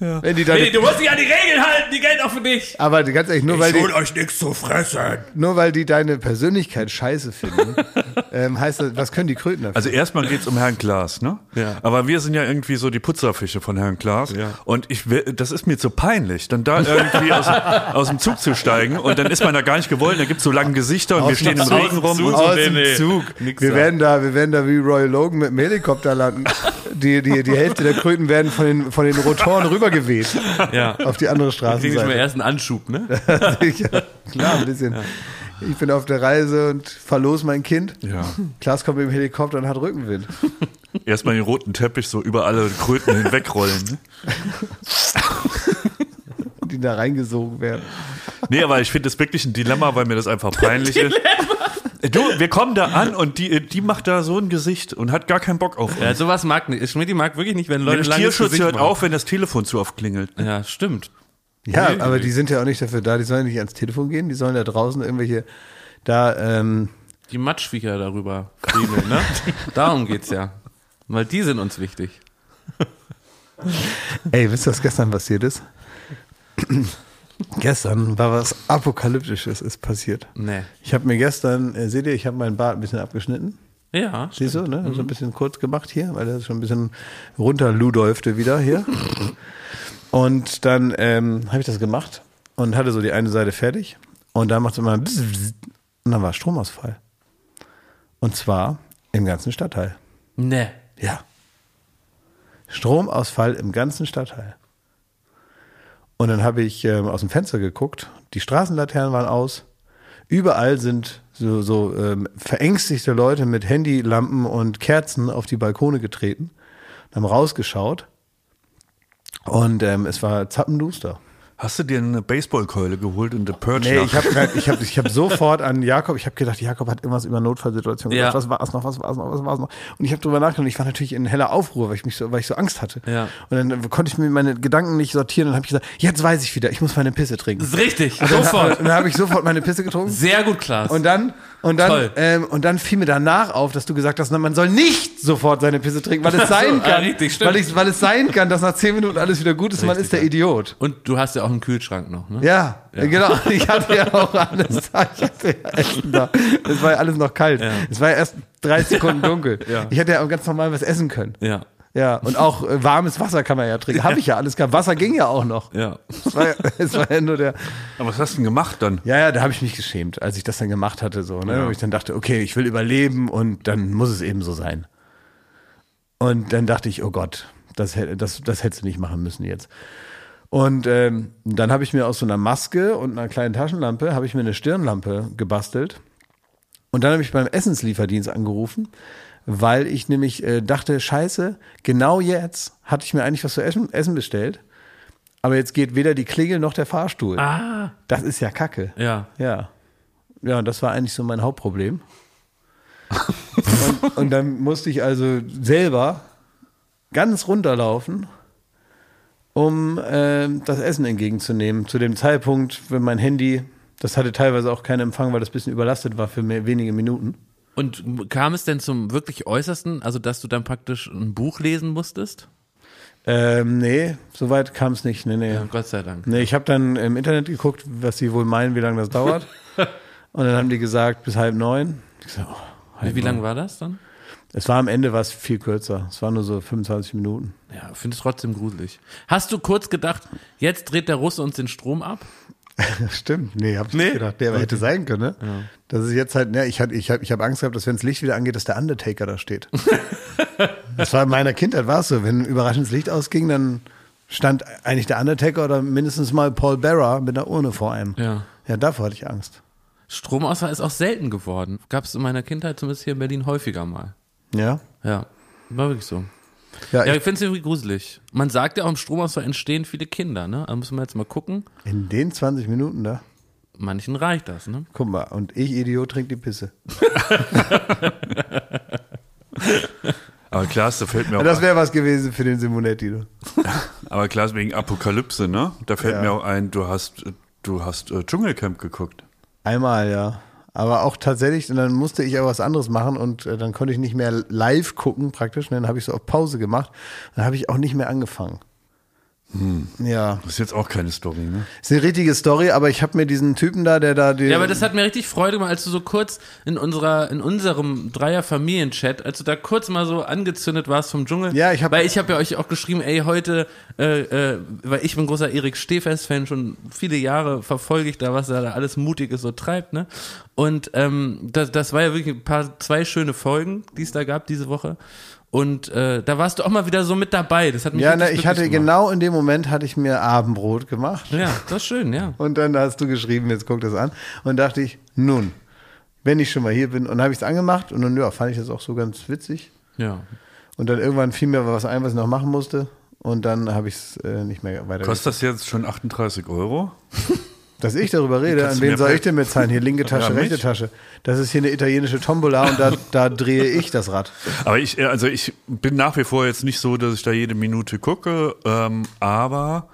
ja. wenn die dann, Nee, du musst dich an die Regeln halten, die gelten auch für dich. aber ganz ehrlich, nur weil, die, euch nichts zu fressen. nur weil die deine Persönlichkeit scheiße finden, ähm, heißt das, was können die Kröten dafür? Also erstmal geht's um Herrn Klaas, ne? Ja. Aber wir sind ja irgendwie so die Putzerfische von Herrn Klaas. Ja. Und ich das ist mir zu peinlich, dann da irgendwie aus, aus dem Zug zu steigen und dann ist man da gar nicht gewollt, da gibt's so lange Gesichter und wir Aus stehen dem im. Regen rum. Zug. Und aus dem nee. Zug. Nix Wir werden da, wir werden da wie Roy Logan mit dem Helikopter landen. Die, die, die Hälfte der Kröten werden von den, von den Rotoren rübergeweht Ja. auf die andere Krieg ich mal Straßenseite. erst einen Anschub, ne? ja, klar, ein bisschen. Ich bin auf der Reise und verlos mein Kind. Ja. Klaas kommt mit dem Helikopter und hat Rückenwind. Erstmal den roten Teppich so über alle Kröten hinwegrollen. Ne? Die da reingesogen werden. Nee, aber ich finde das wirklich ein Dilemma, weil mir das einfach peinlich ist. Du, wir kommen da an und die, die macht da so ein Gesicht und hat gar keinen Bock auf uns. Ja, sowas mag nicht. Schmidt mag wirklich nicht, wenn Leute Nämlich langes Tierschutz Gesicht hört machen. auf, wenn das Telefon zu oft klingelt. Ja, stimmt. Ja, aber die sind ja auch nicht dafür da. Die sollen nicht ans Telefon gehen. Die sollen da draußen irgendwelche da ähm, Die Matschviecher darüber friemeln, ne? Darum geht's ja. Weil die sind uns wichtig. Ey, wisst ihr, was gestern passiert ist? Gestern war was Apokalyptisches ist passiert. Nee. Ich habe mir gestern, äh, seht ihr, ich habe meinen Bart ein bisschen abgeschnitten. Ja. Siehst du, ne? So ein bisschen kurz gemacht hier, weil der schon ein bisschen runterludolfte wieder hier. Und dann ähm, habe ich das gemacht und hatte so die eine Seite fertig. Und dann macht es immer und dann war Stromausfall. Und zwar im ganzen Stadtteil. Nee. Ja. Stromausfall im ganzen Stadtteil. Und dann habe ich ähm, aus dem Fenster geguckt, die Straßenlaternen waren aus, überall sind so, so ähm, verängstigte Leute mit Handylampen und Kerzen auf die Balkone getreten, haben rausgeschaut. Und ähm, es war zappenduster. Hast du dir eine Baseballkeule geholt und eine Purge Nee, nach- ich habe ich hab, ich hab sofort an Jakob, ich habe gedacht, Jakob hat irgendwas über Notfallsituationen Ja. gesagt. Was war es noch, was war es noch, was war es noch? Und ich habe drüber nachgedacht und ich war natürlich in heller Aufruhr, weil ich, mich so, weil ich so Angst hatte. Ja. Und dann konnte ich mir meine Gedanken nicht sortieren und habe ich gesagt, jetzt weiß ich wieder, ich muss meine Pisse trinken. Das ist richtig. Und dann, Sofort. und dann habe ich sofort meine Pisse getrunken. Sehr gut, Klaas. Und dann, und dann, ähm, und dann fiel mir danach auf, dass du gesagt hast, na, man soll nicht sofort seine Pisse trinken, weil es sein so, ah, kann, richtig, stimmt. weil, ich, weil es sein kann, dass nach zehn Minuten alles wieder gut ist und man ist der Idiot. Und du hast ja auch einen Kühlschrank noch, ne? Ja, genau. Ich hatte ja auch alles da. Ich hatte ja Essen da. Es war ja alles noch kalt. Es war ja erst drei Sekunden dunkel. Ja. Ich hätte ja auch ganz normal was essen können. Ja. Ja, und auch äh, warmes Wasser kann man ja trinken. Habe ich ja alles gehabt. Wasser ging ja auch noch. Ja. Es war, ja, es war ja nur der. Aber was hast du denn gemacht dann? Ja, ja, da habe ich mich geschämt, als ich das dann gemacht hatte, so, ne? Wo ich dann dachte, okay, ich will überleben und dann muss es eben so sein. Und dann dachte ich, oh Gott, das, hätte- das, das hättest du nicht machen müssen jetzt. Und ähm, dann habe ich mir aus so einer Maske und einer kleinen Taschenlampe, habe ich mir eine Stirnlampe gebastelt. Und dann habe ich beim Essenslieferdienst angerufen, weil ich nämlich äh, dachte, scheiße, genau jetzt hatte ich mir eigentlich was zu essen, essen bestellt. Aber jetzt geht weder die Klingel noch der Fahrstuhl. Ah. Das ist ja Kacke. Ja. Ja. Ja, und das war eigentlich so mein Hauptproblem. und, und dann musste ich also selber ganz runterlaufen, um ähm, das Essen entgegenzunehmen. Zu dem Zeitpunkt, wenn mein Handy, das hatte teilweise auch keinen Empfang, weil das ein bisschen überlastet war für mehr, wenige Minuten. Und kam es denn zum wirklich Äußersten, also dass du dann praktisch ein Buch lesen musstest? Ähm, nee, soweit kam es nicht. Nee, nee. Ja, Gott sei Dank. Nee, ich habe dann im Internet geguckt, was sie wohl meinen, wie lange das dauert. und dann haben die gesagt, bis halb neun. Ich so, oh, halb Wie neun. lange war das dann? Es war am Ende was viel kürzer. Es war nur so 25 Minuten. Ja, finde es trotzdem gruselig. Hast du kurz gedacht, jetzt dreht der Russe uns den Strom ab? Stimmt. Nee, hab ich Nee? nicht gedacht. Der hätte sein können, ne? Das ist jetzt halt, ne, ich hatte, ich habe ich hab Angst gehabt, dass wenn das Licht wieder angeht, dass der Undertaker da steht. das war in meiner Kindheit, war es so. Wenn überraschend das Licht ausging, dann stand eigentlich der Undertaker oder mindestens mal Paul Bearer mit einer Urne vor einem. Ja. Ja, davor hatte ich Angst. Stromausfall ist auch selten geworden. Gab es in meiner Kindheit zumindest hier in Berlin häufiger mal. Ja. Ja, war wirklich so. Ja, Ja, ich, ich finde es irgendwie gruselig. Man sagt ja auch, im Stromausfall entstehen viele Kinder, ne? Da müssen wir jetzt mal gucken. in den 20 Minuten da. Manchen reicht das, ne? Guck mal, und ich, Idiot, trink die Pisse. Aber Klaas, da fällt mir auch Das wäre was gewesen für den Simonetti. Du. Aber Klaas, wegen Apokalypse, ne? Da fällt Ja. mir auch ein, du hast, du hast äh, Dschungelcamp geguckt. Einmal, ja. Aber auch tatsächlich, und dann musste ich aber was anderes machen und äh, dann konnte ich nicht mehr live gucken praktisch. Und dann habe ich so auf Pause gemacht. Dann habe ich auch nicht mehr angefangen. Ja, Das ist jetzt auch keine Story, ne? ist eine richtige Story, aber ich habe mir diesen Typen da, der da die, Ja, aber das hat mir richtig Freude gemacht, als du so kurz in unserer, in unserem Dreier-Familien-Chat, als du da kurz mal so angezündet warst vom Dschungel. Ja, ich hab- Weil ich habe ja euch auch geschrieben, ey, heute, äh, äh, weil ich bin großer Erik Stehfest-Fan, schon viele Jahre verfolge ich da, was er da alles Mutiges so treibt, ne? Und ähm, das, das war ja wirklich ein paar, zwei schöne Folgen, die es da gab diese Woche. Und äh, da warst du auch mal wieder so mit dabei. Das hat mich ja, richtig ne, ich hatte gemacht. genau in dem Moment hatte ich mir Abendbrot gemacht. Ja, das ist schön, ja. Und dann hast du geschrieben, jetzt guck das an. Und dachte ich, nun, wenn ich schon mal hier bin, und dann habe ich es angemacht und dann ja, fand ich das auch so ganz witzig. Ja. Und dann irgendwann fiel mir was ein, was ich noch machen musste. Und dann habe ich es äh, nicht mehr weiter. Kostet das jetzt schon 38 Euro? Dass ich darüber rede, an wen soll ich denn mitzahlen? Hier linke Tasche, Ja, rechte Tasche. Das ist hier eine italienische Tombola und da, da drehe ich das Rad. Aber ich, äh, also ich bin nach wie vor jetzt nicht so, dass ich da jede Minute gucke, ähm, aber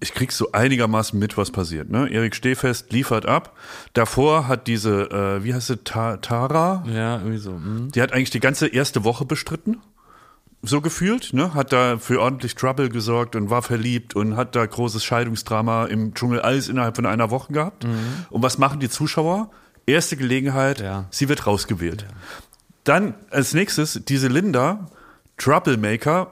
ich krieg so einigermaßen mit, was passiert. Ne? Erik Stehfest liefert ab. Davor hat diese, äh, wie heißt sie, Ta Tara, Ja, irgendwie so. hm. die hat eigentlich die ganze erste Woche bestritten. So gefühlt, ne? Hat da für ordentlich Trouble gesorgt und war verliebt und hat da großes Scheidungsdrama im Dschungel alles innerhalb von einer Woche gehabt. Und was machen die Zuschauer? Erste Gelegenheit, Ja. sie wird rausgewählt. Dann als nächstes diese Linda, Troublemaker,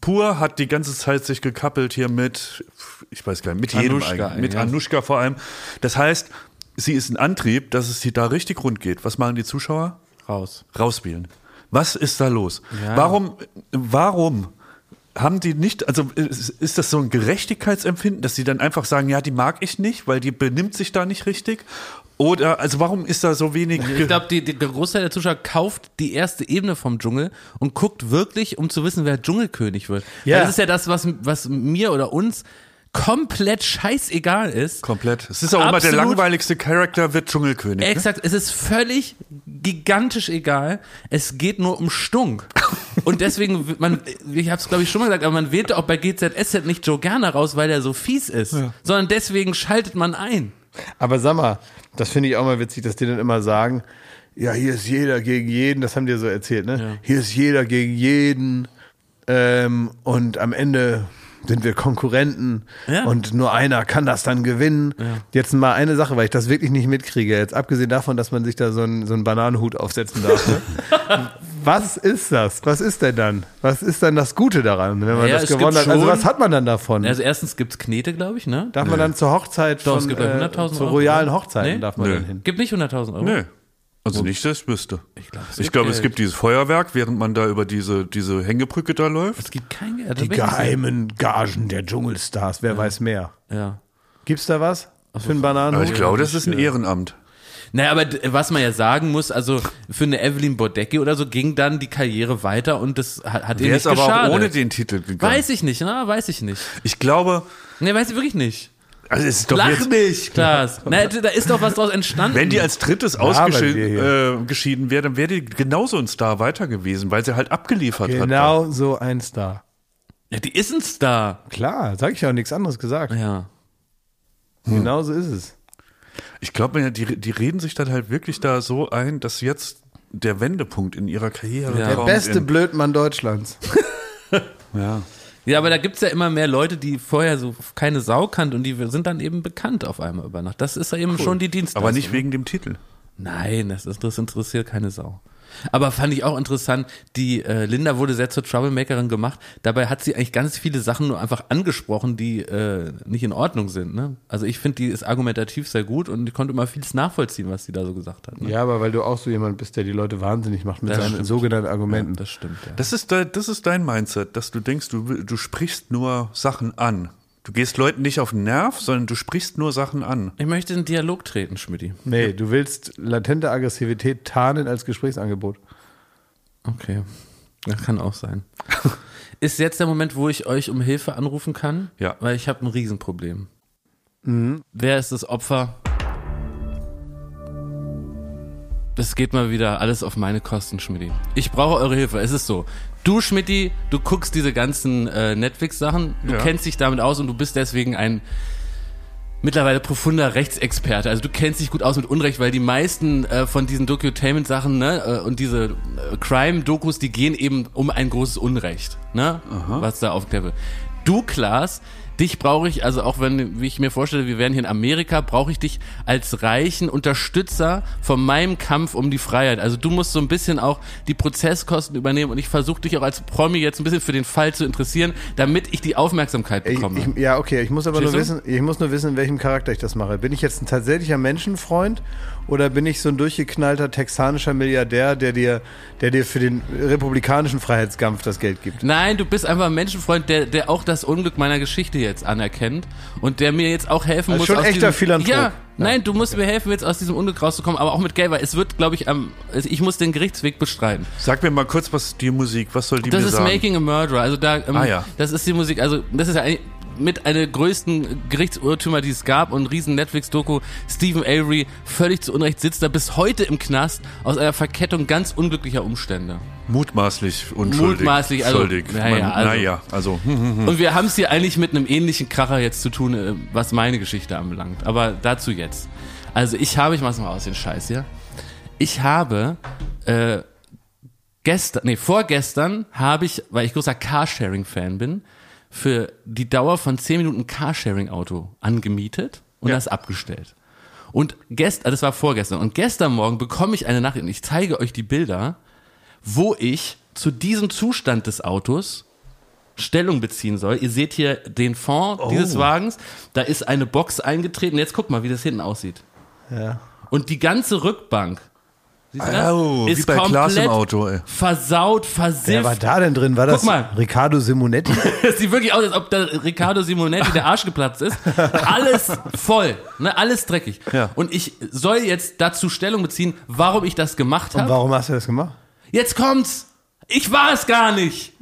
pur hat die ganze Zeit sich gekappelt hier mit, ich weiß gar nicht, mit jedem Anushka eigentlich, mit ja. Anushka vor allem. Das heißt, sie ist ein Antrieb, dass es hier da richtig rund geht. Was machen die Zuschauer? Raus. rausspielen. Was ist da los? Ja. Warum, warum haben die nicht, also ist, ist das so ein Gerechtigkeitsempfinden, dass sie dann einfach sagen, ja, die mag ich nicht, weil die benimmt sich da nicht richtig? Oder, also warum ist da so wenig? Ich glaube, die, die, der Großteil der Zuschauer kauft die erste Ebene vom Dschungel und guckt wirklich, um zu wissen, wer Dschungelkönig wird. Ja. Das ist ja das, was, was mir oder uns komplett scheißegal ist. Komplett. Es ist auch immer der langweiligste Charakter wird Dschungelkönig. Ne? Exakt, es ist völlig gigantisch egal. Es geht nur um Stunk. Und deswegen, man, ich habe es glaube ich schon mal gesagt, aber man wählt auch bei GZSZ nicht Joe Gerner raus, weil er so fies ist, sondern deswegen schaltet man ein. Aber sag mal, das finde ich auch mal witzig, dass die dann immer sagen, ja, hier ist jeder gegen jeden, das haben die so erzählt, ne? Hier ist jeder gegen jeden ähm, und am Ende sind wir Konkurrenten Ja. und nur einer kann das dann gewinnen. Jetzt mal eine Sache, weil ich das wirklich nicht mitkriege, jetzt abgesehen davon, dass man sich da so einen, so einen Bananenhut aufsetzen darf. Ne? was ist das? Was ist denn dann? Was ist dann das Gute daran, wenn man Ja, das es gibt gewonnen hat? Also was hat man dann davon? Also erstens gibt's Knete, glaube ich, ne? darf man dann zur Hochzeit Doch, von, es gibt ja äh, 100.000 zu Euro, royalen ne? Hochzeiten Nee? darf man Nö. dann hin. Gibt nicht 100.000 Euro. Nee. Also nicht, dass ich wüsste. Ich glaube, es glaube, es gibt dieses Feuerwerk, während man da über diese, diese Hängebrücke da läuft. Es gibt kein Geld. Die geheimen Gagen der Dschungelstars, wer weiß mehr. Ja. Gibt's da was für einen Bananenhut? Aber ich glaube, das ist ein Ehrenamt. Naja, aber was man ja sagen muss, also für eine Evelyn Bodecki oder so ging dann die Karriere weiter und das hat, hat ihr Der nicht ist aber auch ohne den Titel gegangen. Weiß ich nicht, ne? Weiß ich nicht. Ich glaube, Nee, weiß ich wirklich nicht. Also es ist doch Lach jetzt, nicht, Klaas. Na, da ist doch was draus entstanden. wenn die als drittes ausgeschieden äh, wäre, dann wäre die genauso ein Star weiter gewesen, weil sie halt abgeliefert hat. Genau so ein Star. ja, die ist ein Star. Klar, sag ich ja auch nichts anderes gesagt. Ja. Genau so ist es. Ich glaube, die, die reden sich dann halt wirklich da so ein, dass jetzt der Wendepunkt in ihrer Karriere Ja. Der beste in, Blödmann Deutschlands. ja. Ja, aber da gibt's ja immer mehr Leute, die vorher so keine Sau kannten und die sind dann eben bekannt auf einmal über Nacht. Das ist ja eben schon die Dienstleistung. Aber nicht wegen dem Titel. Nein, das, ist, das interessiert keine Sau. Aber fand ich auch interessant, die äh, Linda wurde sehr zur Troublemakerin gemacht. Dabei hat sie eigentlich ganz viele Sachen nur einfach angesprochen, die äh, nicht in Ordnung sind. Ne? Also ich finde, die ist argumentativ sehr gut und ich konnte immer vieles nachvollziehen, was sie da so gesagt hat. Ne? Ja, aber weil du auch so jemand bist, der die Leute wahnsinnig macht mit Das seinen stimmt. sogenannten Argumenten. Das stimmt, ja. Das ist, de, das ist dein Mindset, dass du denkst, du, du sprichst nur Sachen an. Du gehst Leuten nicht auf den Nerv, sondern du sprichst nur Sachen an. Ich möchte in Dialog treten, Schmidti. Nee, du willst latente Aggressivität tarnen als Gesprächsangebot. Okay, das kann auch sein. Ist jetzt der Moment, wo ich euch um Hilfe anrufen kann? Ja. Weil ich habe ein Riesenproblem. Wer ist das Opfer? Das geht mal wieder alles auf meine Kosten, Schmidti. Ich brauche eure Hilfe. Es ist so. Du, Schmidti, du guckst diese ganzen äh, Netflix-Sachen, du Ja. kennst dich damit aus und du bist deswegen ein mittlerweile profunder Rechtsexperte. Also du kennst dich gut aus mit Unrecht, weil die meisten äh, von diesen Docutainment-Sachen ne, äh, und diese äh, Crime-Dokus, die gehen eben um ein großes Unrecht, ne, was da aufgeklärt wird. Du, Klaas, dich brauche ich, also auch wenn, wie ich mir vorstelle, wir wären hier in Amerika, brauche ich dich als reichen Unterstützer von meinem Kampf um die Freiheit. Also du musst so ein bisschen auch die Prozesskosten übernehmen und ich versuche dich auch als Promi jetzt ein bisschen für den Fall zu interessieren, damit ich die Aufmerksamkeit Ich, bekomme. ich, ja, okay, ich muss aber nur Verstehst wissen, ich muss nur wissen, in welchem Charakter ich das mache. Bin ich jetzt ein tatsächlicher Menschenfreund oder bin ich so ein durchgeknallter texanischer Milliardär, der dir, der dir für den republikanischen Freiheitskampf das Geld gibt? Nein, du bist einfach ein Menschenfreund, der, der auch das Unglück meiner Geschichte jetzt anerkennt und der mir jetzt auch helfen Also muss. schon aus echter diesem, Philanthrop. Ja, nein, du musst mir helfen, jetzt aus diesem Unglück rauszukommen, aber auch mit Geld, weil es wird, glaube ich, am, ich muss den Gerichtsweg bestreiten. Sag mir mal kurz, was die Musik, was soll die Das mir ist sagen? Making a Murderer, also da, ähm, Ah, ja. das ist die Musik, also das ist ja eigentlich mit einer größten Gerichtsurtümer, die es gab und riesen Netflix-Doku. Stephen Avery, völlig zu Unrecht, sitzt da bis heute im Knast aus einer Verkettung ganz unglücklicher Umstände. Mutmaßlich unschuldig. Mutmaßlich, also- Schuldig. naja, also- naja, also hm, Und wir haben es hier eigentlich mit einem ähnlichen Kracher jetzt zu tun, äh, was meine Geschichte anbelangt. Aber dazu jetzt. Also ich habe, ich mach's mal aus den Scheiß hier. Ich habe äh, gestern, nee, vorgestern habe ich, weil ich großer Carsharing-Fan bin, für die Dauer von 10 Minuten Carsharing-Auto angemietet und das abgestellt. Und gestern, das war vorgestern, und gestern Morgen bekomme ich eine Nachricht, und ich zeige euch die Bilder, wo ich zu diesem Zustand des Autos Stellung beziehen soll. Ihr seht hier den Fond dieses Wagens, da ist eine Box eingetreten. Jetzt guck mal, wie das hinten aussieht. Ja. Und die ganze Rückbank siehst du das? Au, wie bei Klaas im Auto, ey. versaut, Wer war versifft. da denn drin? War das mal. Riccardo Simonetti? Es sieht wirklich aus, als ob der Riccardo Simonetti der Arsch geplatzt ist. Alles voll, ne, alles dreckig. Ja. Und ich soll jetzt dazu Stellung beziehen, warum ich das gemacht Und habe. warum hast du das gemacht? Jetzt kommt's. Ich war es gar nicht.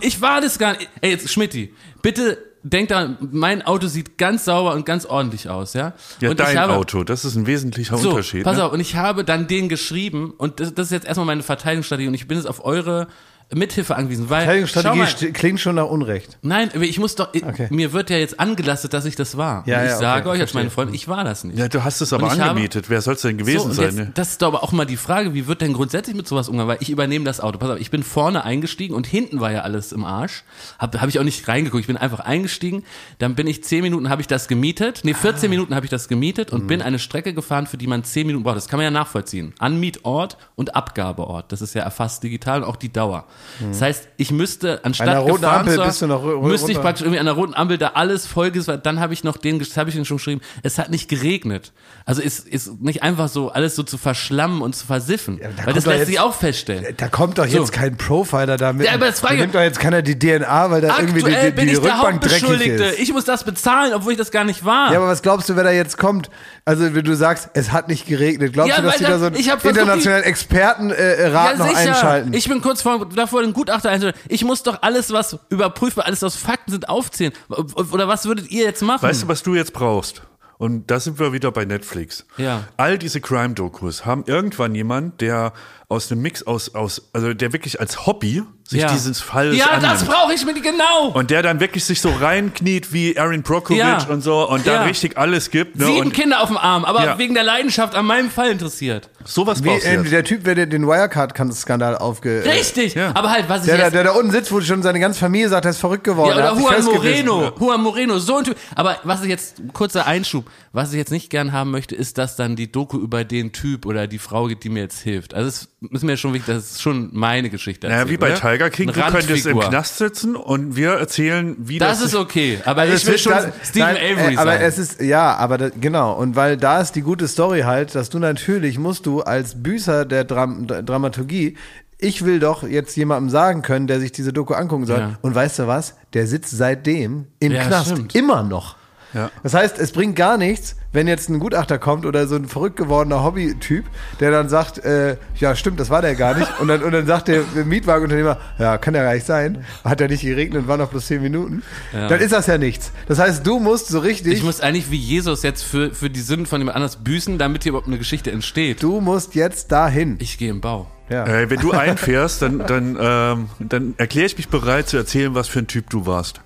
Ich war das gar nicht. Ey, jetzt Schmidti, bitte denk da, mein Auto sieht ganz sauber und ganz ordentlich aus, ja. Ja, und dein habe, Auto, das ist ein wesentlicher So, Unterschied. pass ne? auf, und ich habe dann den geschrieben und das, das ist jetzt erstmal meine Verteidigungsstrategie und ich bin jetzt auf eure Mithilfe angewiesen, weil Verteidigungsstrategie mal, klingt schon nach Unrecht. Nein, ich muss doch, Okay. mir wird ja jetzt angelastet, dass ich das war. Ja, und ich ja, okay, sage euch als meine Freunde, ich war das nicht. Ja, du hast es aber ich habe- angemietet. Wer soll es denn gewesen so, sein? jetzt, ne? Das ist doch aber auch mal die Frage, wie wird denn grundsätzlich mit sowas umgegangen? Weil ich übernehme das Auto. Pass auf, ich bin vorne eingestiegen und hinten war ja alles im Arsch. Hab, hab ich auch nicht reingeguckt. Ich bin einfach eingestiegen. Dann bin ich zehn Minuten habe ich das gemietet. Nee, 14 Minuten habe ich das gemietet und bin eine Strecke gefahren, für die man zehn Minuten braucht. Das kann man ja nachvollziehen. Anmietort und Abgabeort. Das ist ja erfasst digital und auch die Dauer. Das heißt, ich müsste anstatt An der roten Ampel bist du noch müsste ich praktisch irgendwie an der roten Ampel da alles vollgesagt. Dann habe ich noch den, das habe ich den schon geschrieben. Es hat nicht geregnet. Also ist ist nicht einfach so alles so zu verschlammen und zu versiffen, da weil das lässt jetzt- sich auch feststellen. Da kommt doch So. jetzt kein Profiler damit. Ja, aber das frage ich- nimmt doch jetzt keiner die DNA, weil da irgendwie die, die, bin die ich der Rückbank dreckig Hauptbeschuldigte. ist. Ich muss das bezahlen, obwohl ich das gar nicht war. Ja, aber was glaubst du, wer da jetzt kommt? Also, wenn du sagst, es hat nicht geregnet, glaubst Ja, du, dass die da- da so einen internationalen Expertenrat noch einschalten? Ich bin kurz vor, davor, den Gutachter einzuschalten. Ich muss doch alles, was überprüfbar, alles, was Fakten sind, aufzählen. Oder was würdet ihr jetzt machen? Weißt du, was du jetzt brauchst? Und da sind wir wieder bei Netflix. Ja. All diese Crime-Dokus haben irgendwann jemand, der aus einem Mix aus, aus, also der wirklich als Hobby sich ja. dieses Falls Ja, annimmt. das brauche ich mir genau. und der dann wirklich sich so reinkniet wie Aaron Brockovich Ja. und so und dann richtig alles gibt. Ne? Sieben und Kinder auf dem Arm, aber wegen der Leidenschaft an meinem Fall interessiert. Sowas Wie, brauchst du äh, der Typ, wer den, den Wirecard-Skandal aufge... äh, Richtig. ja. Aber halt, was ich Der, der, jetzt der da unten sitzt, wo schon seine ganze Familie sagt, er ist verrückt geworden. Ja, er oder Juan. Moreno. Juan Moreno, so ein Typ. Aber was ich jetzt, kurzer Einschub, was ich jetzt nicht gern haben möchte, ist, dass dann die Doku über den Typ oder die Frau geht, die mir jetzt hilft. Also es ist mir schon wichtig, das ist schon meine Geschichte. Naja, wie bei oder? Tiger King, du könntest im. Knast sitzen und wir erzählen, wie das, Das ist okay, aber Also ich es will schon da- Stephen nein, Avery äh, aber sein. es ist ja, aber da, genau und weil da ist die gute Story halt, dass du natürlich musst du als Büßer der Dram Dramaturgie ich will doch jetzt jemandem sagen können, der sich diese Doku angucken soll. Ja. Und weißt du was? Der sitzt seitdem im Ja, Knast. stimmt. Immer noch. Ja. Das heißt, es bringt gar nichts, wenn jetzt ein Gutachter kommt oder so ein verrückt gewordener Hobbytyp, der dann sagt, äh, ja stimmt, das war der gar nicht. Und dann, und dann sagt der Mietwagenunternehmer, ja, kann ja gar nicht sein. Hat ja nicht geregnet, waren noch bloß zehn Minuten. Dann ist das ja nichts. Das heißt, du musst so richtig, ich muss eigentlich wie Jesus jetzt für, für die Sünden von jemand anders büßen, damit hier überhaupt eine Geschichte entsteht. du musst jetzt dahin. Ich gehe im Bau. Ja. Äh, wenn du einfährst, dann, dann, ähm, dann erkläre ich mich bereit zu erzählen, was für ein Typ du warst.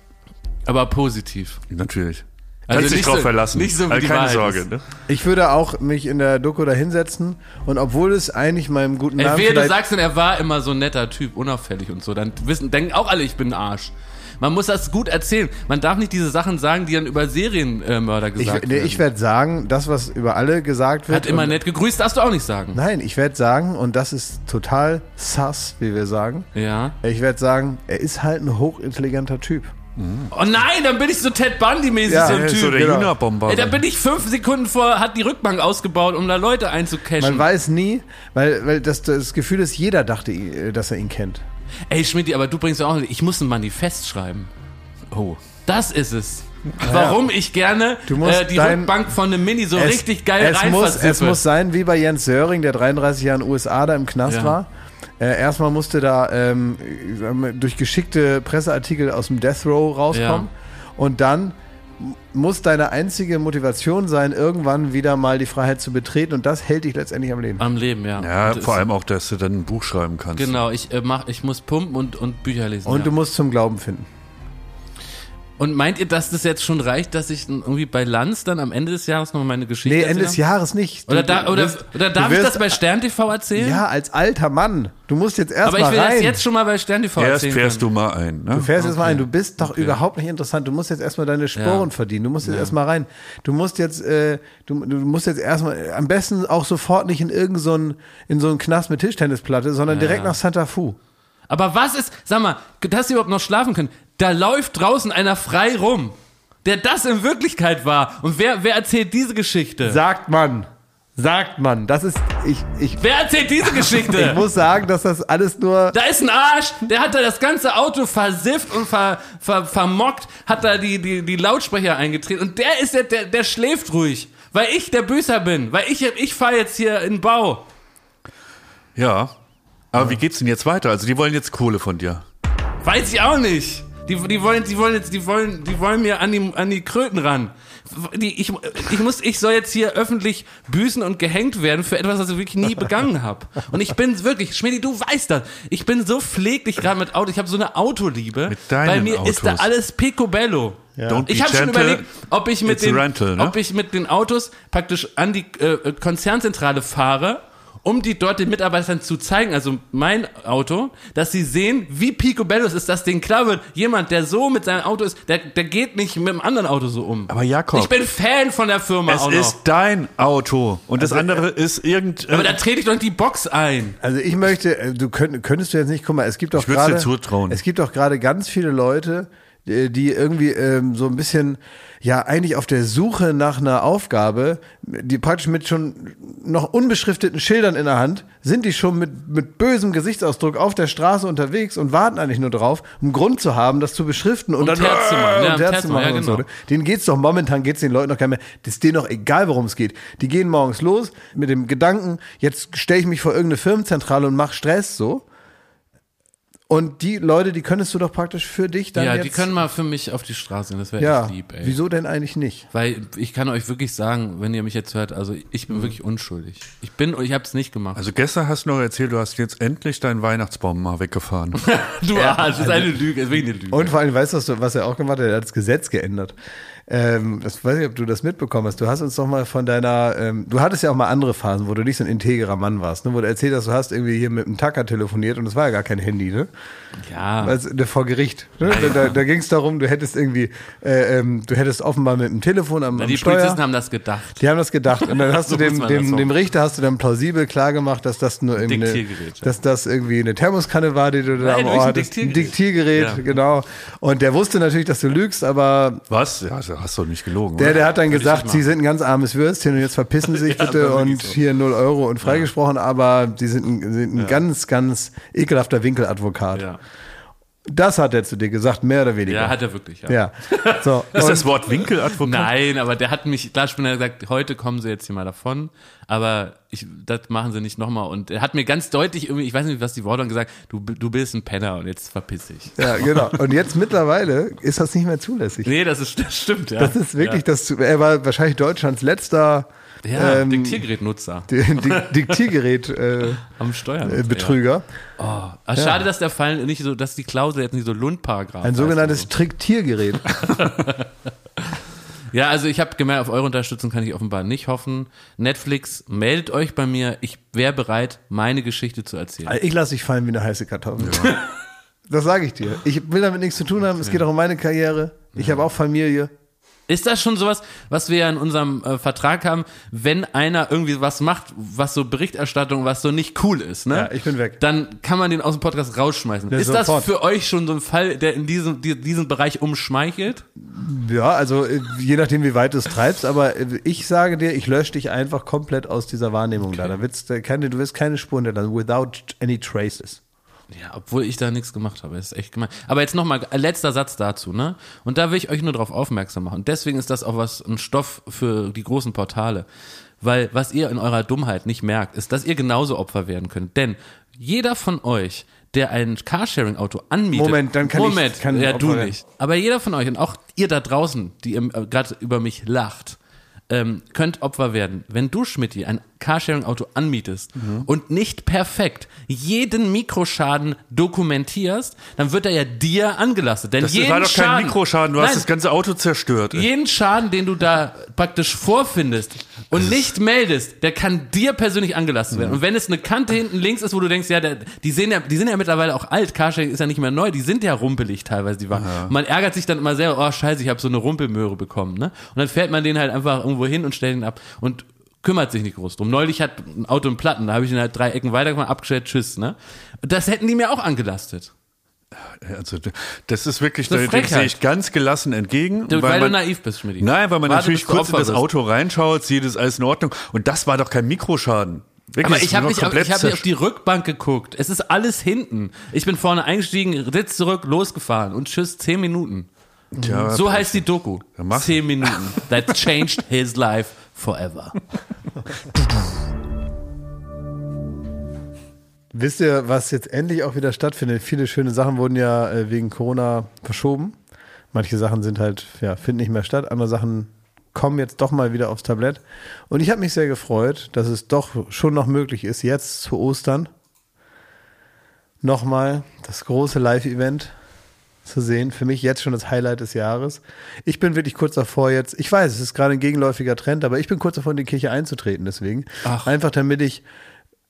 Aber positiv. Natürlich. Also Kannst dich nicht drauf so- verlassen. nicht so, wie Also die keine Wahrheit Sorge. Ne? Ich würde auch mich in der Doku da hinsetzen und obwohl es eigentlich meinem guten Ey, Namen wehe, du sagst dann, er war immer so ein netter Typ, unauffällig und so, dann wissen, denken auch alle, ich bin ein Arsch. Man muss das gut erzählen. Man darf nicht diese Sachen sagen, die dann über Serienmörder ich, gesagt nee, werden. ich werde sagen, das, was über alle gesagt wird. Hat immer und- nett gegrüßt, darfst du auch nicht sagen. Nein, ich werde sagen, und das ist total sass, wie wir sagen, Ja. ich werde sagen, er ist halt ein hochintelligenter Typ. Oh nein, dann bin ich so Ted Bundy-mäßig Ja, so ein Ja, Typ. so der genau. Ey, da bin ich fünf Sekunden vor, hat die Rückbank ausgebaut, um da Leute einzucashen. Man weiß nie, weil, weil das, das Gefühl ist, jeder dachte, äh, dass er ihn kennt. Ey, Schmidt, aber du bringst ja auch, ich muss ein Manifest schreiben. oh. Das ist es. Warum ich gerne Du musst äh, die dein- Rückbank von einem Mini so richtig geil es muss, es muss sein, wie bei Jens Söring, der 33 Jahre in den USA da im Knast Ja. war. Äh, erstmal musste da ähm, durch geschickte Presseartikel aus dem Death Row rauskommen. Und dann muss deine einzige Motivation sein, irgendwann wieder mal die Freiheit zu betreten. Und das hält dich letztendlich am Leben. Am Leben, ja. Ja, Und vor es- allem auch, dass du dann ein Buch schreiben kannst. Genau, ich, äh, mach, ich muss pumpen und, und Bücher lesen. Und ja. du musst zum Glauben finden. Und meint ihr, dass das jetzt schon reicht, dass ich dann irgendwie bei Lanz dann am Ende des Jahres noch meine Geschichte Nee, Ende des? Jahres nicht. Du- Oder, da, du oder, wirst- oder du darf ich wirst- das bei Stern TV erzählen? Ja, als alter Mann. Du musst jetzt aber erstmal ich will rein. das jetzt schon mal bei Stern TV Erst erzählen. fährst können. du mal ein. Ne? Du fährst jetzt mal Okay. ein, du bist doch Okay. überhaupt nicht interessant. Du musst jetzt erstmal deine Sporen Ja. verdienen. Du musst jetzt erstmal rein. Du musst jetzt, äh, du, du musst jetzt erstmal, am besten auch sofort nicht in irgendeinen so einen- in so einen Knast mit Tischtennisplatte, sondern direkt nach Santa Fu. Aber was ist, sag mal, dass sie überhaupt noch schlafen können? Da läuft draußen einer frei rum, der das in Wirklichkeit war. Und wer, wer erzählt diese Geschichte? Sagt man. Sagt man. Das ist, ich, ich, wer erzählt diese ich Geschichte? muss sagen, dass das alles nur, Da ist ein Arsch, der hat da das ganze Auto versifft und ver, ver, vermockt, hat da die, die, die Lautsprecher eingetreten und der ist jetzt, der, der schläft ruhig, weil ich der Büßer bin, weil ich, ich fahre jetzt hier in den Bau. Ja. Aber wie geht's denn jetzt weiter? Also die wollen jetzt Kohle von dir. Weiß ich auch nicht. Die, die wollen, die wollen jetzt, die wollen, die wollen mir an die, an die Kröten ran. Die, ich, ich muss, ich soll jetzt hier öffentlich büßen und gehängt werden für etwas, was ich wirklich nie begangen habe. Und ich bin wirklich, Schmidi, du weißt das. Ich bin so pfleglich gerade mit Auto. Ich habe so eine Autoliebe. Mit deinen Bei mir ist da Autos. alles picobello. Don't be Ich habe schon überlegt, ob ich mit it's den, rental, ne? ob ich mit den Autos praktisch an die äh, Konzernzentrale fahre, um die dort den Mitarbeitern zu zeigen, also mein Auto, dass sie sehen, wie picobello es ist, dass denen klar wird, jemand, der so mit seinem Auto ist, der, der geht nicht mit dem anderen Auto so um. Aber Jakob, ich bin Fan von der Firma es auch noch. ist dein Auto und das andere ist irgend. aber da trete ich doch in die Box ein. Also ich möchte, äh, du könnt, könntest du jetzt nicht, guck mal, es gibt doch Ich würd's dir gerade, zutrauen. es gibt doch gerade ganz viele Leute, die die irgendwie ähm, so ein bisschen, ja, eigentlich auf der Suche nach einer Aufgabe, die praktisch mit schon noch unbeschrifteten Schildern in der Hand, sind die schon mit, mit bösem Gesichtsausdruck auf der Straße unterwegs und warten eigentlich nur drauf, einen Grund zu haben, das zu beschriften und Um dann Terz zu machen, ja, und um Terz Terz zu machen, ja, und so. genau. ne? Denen geht's doch momentan, geht's den Leuten noch gar nicht mehr. Das ist denen doch egal, worum es geht. Die gehen morgens los mit dem Gedanken, jetzt stelle ich mich vor irgendeine Firmenzentrale und mache Stress so. Und die Leute, die könntest du doch praktisch für dich dann ja, jetzt. die können mal für mich auf die Straße gehen, das wäre ja, echt lieb, ey. wieso denn eigentlich nicht? Weil ich kann euch wirklich sagen, wenn ihr mich jetzt hört, also ich bin wirklich unschuldig. Ich bin, ich habe es nicht gemacht. Also gestern hast du noch erzählt, du hast jetzt endlich deinen Weihnachtsbaum mal weggefahren. du Arsch, das ist eine Lüge, das ist wirklich eine Lüge. Und vor allem, weißt du- was er auch gemacht hat? Er hat das Gesetz geändert. Ähm, das weiß ich, ob du das mitbekommen hast. Du hast uns doch mal von deiner, ähm, du hattest ja auch mal andere Phasen, wo du nicht so ein integrer Mann warst, ne? wo du erzählt hast, du hast irgendwie hier mit einem Tacker telefoniert und es war ja gar kein Handy, ne? Ja. Also, ne, vor Gericht. Ne? Da, da, da ging es darum, du hättest irgendwie, äh, ähm, du hättest offenbar mit dem Telefon am, am die Steuer. Polizisten haben das gedacht. Die haben das gedacht. Und dann hast So du dem, dem, dem Richter hast du dann plausibel klar gemacht, dass das nur irgendwie eine, ja. dass das irgendwie eine Thermoskanne war, die du da Nein, am Ohr ein hattest. Ein Diktiergerät. Ja. genau. Und der wusste natürlich, dass du lügst, aber Was? Ja, also hast du nicht gelogen. der, der hat dann gesagt, ich sie sind ein ganz armes Würstchen und jetzt verpissen sie sich Ja, bitte und so. hier 0 Euro und freigesprochen, aber sie sind ein, sind ein ganz, ganz ekelhafter Winkeladvokat. Ja. Das hat er zu dir gesagt, mehr oder weniger. ja, hat er wirklich, ja. Ja. So. ist das Wort Winkeladvokat? Nein, aber der hat mich, klar, ich bin ja gesagt, heute kommen sie jetzt hier mal davon, aber ich, das machen sie nicht nochmal. Und er hat mir ganz deutlich irgendwie, ich weiß nicht, was die Worte haben gesagt, du, du bist ein Penner und jetzt verpiss dich. ja, genau. Und jetzt mittlerweile ist das nicht mehr zulässig. Nee, das ist, das stimmt, ja. Das ist wirklich, das, er war wahrscheinlich Deutschlands letzter ja, ähm, Diktiergerätnutzer Di- Di- Diktiergerät-Betrüger. am Steuern. Äh, Betrüger. Ah, schade, dass der Fall nicht so, dass die Klausel jetzt nicht so Lundparagraph Ein sogenanntes und Triktiergerät. Ja, also ich habe gemerkt, auf eure Unterstützung kann ich offenbar nicht hoffen. Netflix, meldet euch bei mir. Ich wäre bereit, meine Geschichte zu erzählen. Also ich lasse dich fallen wie eine heiße Kartoffel. Das sage ich dir. Ich will damit nichts zu tun haben. Es geht auch um meine Karriere. Ich habe auch Familie. Ist das schon sowas, was wir ja in unserem äh, Vertrag haben, wenn einer irgendwie was macht, was so Berichterstattung, was so nicht cool ist, ne? Ja, ich bin weg. Dann kann man den aus dem Podcast rausschmeißen. Ja, ist das sofort. für euch schon so ein Fall, der in diesem, die, diesen Bereich umschmeichelt? Ja, also äh, je nachdem, wie weit du es treibst, aber äh, ich sage dir, ich lösche dich einfach komplett aus dieser Wahrnehmung da. Da wird's, äh, keine, du wirst keine Spuren hinterlassen, without any traces. Ja, obwohl ich da nichts gemacht habe. Das ist echt gemein. Aber jetzt nochmal, letzter Satz dazu, ne? Und da will ich euch nur darauf aufmerksam machen. Und deswegen ist das auch was, ein Stoff für die großen Portale. Weil was ihr in eurer Dummheit nicht merkt, ist, dass ihr genauso Opfer werden könnt. Denn jeder von euch, der ein Carsharing-Auto anmietet. Moment, dann kann ich- Moment, kann ich ja, Opfer du werden. nicht. Aber jeder von euch und auch ihr da draußen, die äh, gerade über mich lacht, ähm, könnt Opfer werden. Wenn du, Schmidti, ein Carsharing-Auto anmietest Mhm. und nicht perfekt jeden Mikroschaden dokumentierst, dann wird er ja dir angelastet. Denn Das jeden war doch kein Schaden, Mikroschaden, du hast Nein, das ganze Auto zerstört. jeden Schaden, den du da praktisch vorfindest und nicht meldest, der kann dir persönlich angelastet werden. Und wenn es eine Kante hinten links ist, wo du denkst, ja, der, die sehen ja, die sind ja mittlerweile auch alt, Carsharing ist ja nicht mehr neu, die sind ja rumpelig teilweise, die waren. Und man ärgert sich dann immer sehr, oh scheiße, ich habe so eine Rumpelmöhre bekommen, ne? Und dann fährt man den halt einfach irgendwo hin und stellt ihn ab und kümmert sich nicht groß drum. Neulich hat ein Auto einen Platten, da habe ich ihn halt drei Ecken weitergemacht, abgestellt, tschüss, ne? Und das hätten die mir auch angelastet. Also, das ist wirklich, Das ist da sehe ich ganz gelassen entgegen. Du, weil, weil du man, naiv bist, Schmidt. Nein, weil man Warte, natürlich du kurz in das bist. Auto reinschaut, sieht, es alles in Ordnung. Und das war doch kein Mikroschaden. Wirklich, Aber ich habe nicht, ich hab nicht auf die Rückbank geguckt. Es ist alles hinten. Ich bin vorne eingestiegen, Sitz zurück, losgefahren und tschüss, zehn Minuten. Tja, So heißt die Doku. Zehn Minuten. That changed his life forever. wisst ihr, was jetzt endlich auch wieder stattfindet? Viele schöne Sachen wurden ja äh, wegen Corona verschoben. Manche Sachen sind halt, ja, finden nicht mehr statt. Andere Sachen kommen jetzt doch mal wieder aufs Tablett. Und ich habe mich sehr gefreut, dass es doch schon noch möglich ist, jetzt zu Ostern nochmal das große Live-Event zu sehen. Für mich jetzt schon das Highlight des Jahres. Ich bin wirklich kurz davor jetzt, ich weiß, es ist gerade ein gegenläufiger Trend, aber ich bin kurz davor, in die Kirche einzutreten deswegen. Ach. Einfach damit ich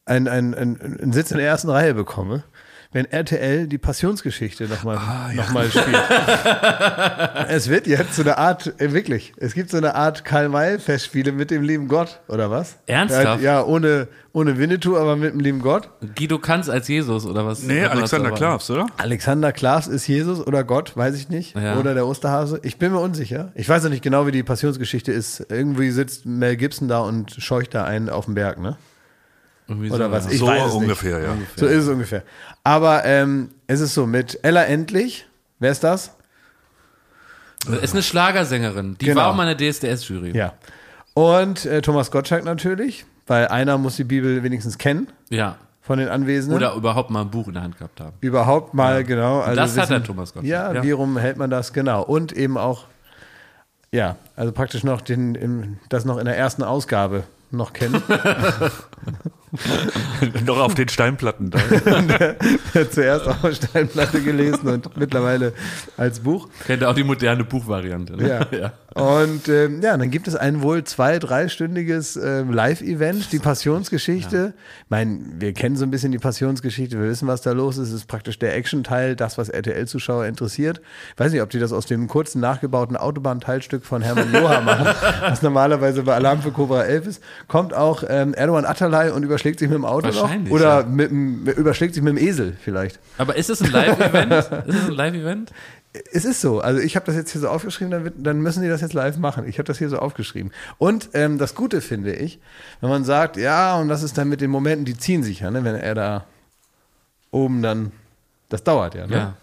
einen, einen, einen, einen Sitz in der ersten Reihe bekomme. Wenn RTL die Passionsgeschichte nochmal Ah, noch mal spielt. es wird jetzt so eine Art, äh, wirklich, es gibt so eine Art Karl-May-Festspiele mit dem lieben Gott, oder was? Ernsthaft? Ja, ohne, ohne Winnetou, aber mit dem lieben Gott. Guido Kanz als Jesus oder was? Nee, Alexander Klavs, oder? Alexander Klaas ist Jesus oder Gott, weiß ich nicht. Ja. Oder der Osterhase. Ich bin mir unsicher. Ich weiß noch nicht genau, wie die Passionsgeschichte ist. Irgendwie sitzt Mel Gibson da und scheucht da einen auf den Berg, ne? Irgendwie Oder so, was? ja. Ich so weiß es ungefähr, ja. So ist es ungefähr. Aber ähm, es ist so, mit Ella Endlich, wer ist das? Ist eine Schlagersängerin. Die Genau. war auch mal in der DSDS-Jury. Ja. Und äh, Thomas Gottschalk natürlich, weil einer muss die Bibel wenigstens kennen Ja. von den Anwesenden. Oder überhaupt mal ein Buch in der Hand gehabt haben. überhaupt mal, genau. Also das hat wissen- der Thomas Gottschalk. Ja, Ja. wie rum hält man das? Genau. Und eben auch, ja, also praktisch noch den, im, das noch in der ersten Ausgabe noch kennen. Noch auf den Steinplatten da. Zuerst auf der Steinplatte gelesen und mittlerweile als Buch. Kennt ihr auch die moderne Buchvariante. Ne? Ja. Und ähm, ja, dann gibt es ein wohl zwei-, dreistündiges ähm, Live-Event, die Passionsgeschichte. Ich meine, wir kennen so ein bisschen die Passionsgeschichte, wir wissen, was da los ist. Es ist praktisch der Action-Teil, das, was RTL-Zuschauer interessiert. Ich weiß nicht, ob die das aus dem kurzen nachgebauten Autobahnteilstück von Hermann Joha machen, was normalerweise bei Alarm für Cobra 11 ist. Kommt auch ähm, Erdogan Atalay und überschlägt sich mit dem Auto noch. Oder ja. mit, dem- überschlägt sich mit dem Esel vielleicht. Aber ist es ein Live-Event? ist es ein Live-Event? Es ist so. Also ich habe das jetzt hier so aufgeschrieben, dann, dann müssen die das jetzt live machen. Ich habe das hier so aufgeschrieben. Und ähm, das Gute finde ich, wenn man sagt, ja, und das ist dann mit den Momenten, die ziehen sich ja, ne, wenn er da oben dann, das dauert ja. Ne? Ja.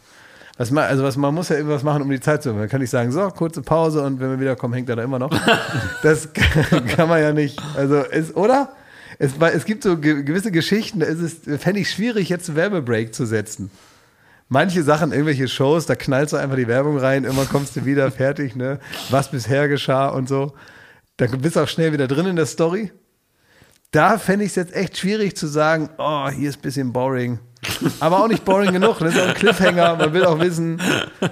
Was man, also was, man muss ja irgendwas machen, um die Zeit zu haben. Man kann nicht sagen, so, kurze Pause und wenn wir wiederkommen, hängt er da immer noch. das kann man ja nicht. Also, es, oder? Es, es gibt so ge gewisse Geschichten, da ist es, fände ich schwierig, jetzt einen Werbebreak zu setzen. Manche Sachen, irgendwelche Shows, da knallst du einfach die Werbung rein, irgendwann kommst du wieder fertig, ne? Was bisher geschah und so. Da bist du auch schnell wieder drin in der Story. Da fände ich es jetzt echt schwierig zu sagen, oh, hier ist ein bisschen boring. Aber auch nicht boring genug. Das ist auch ein Cliffhanger. Man will auch wissen,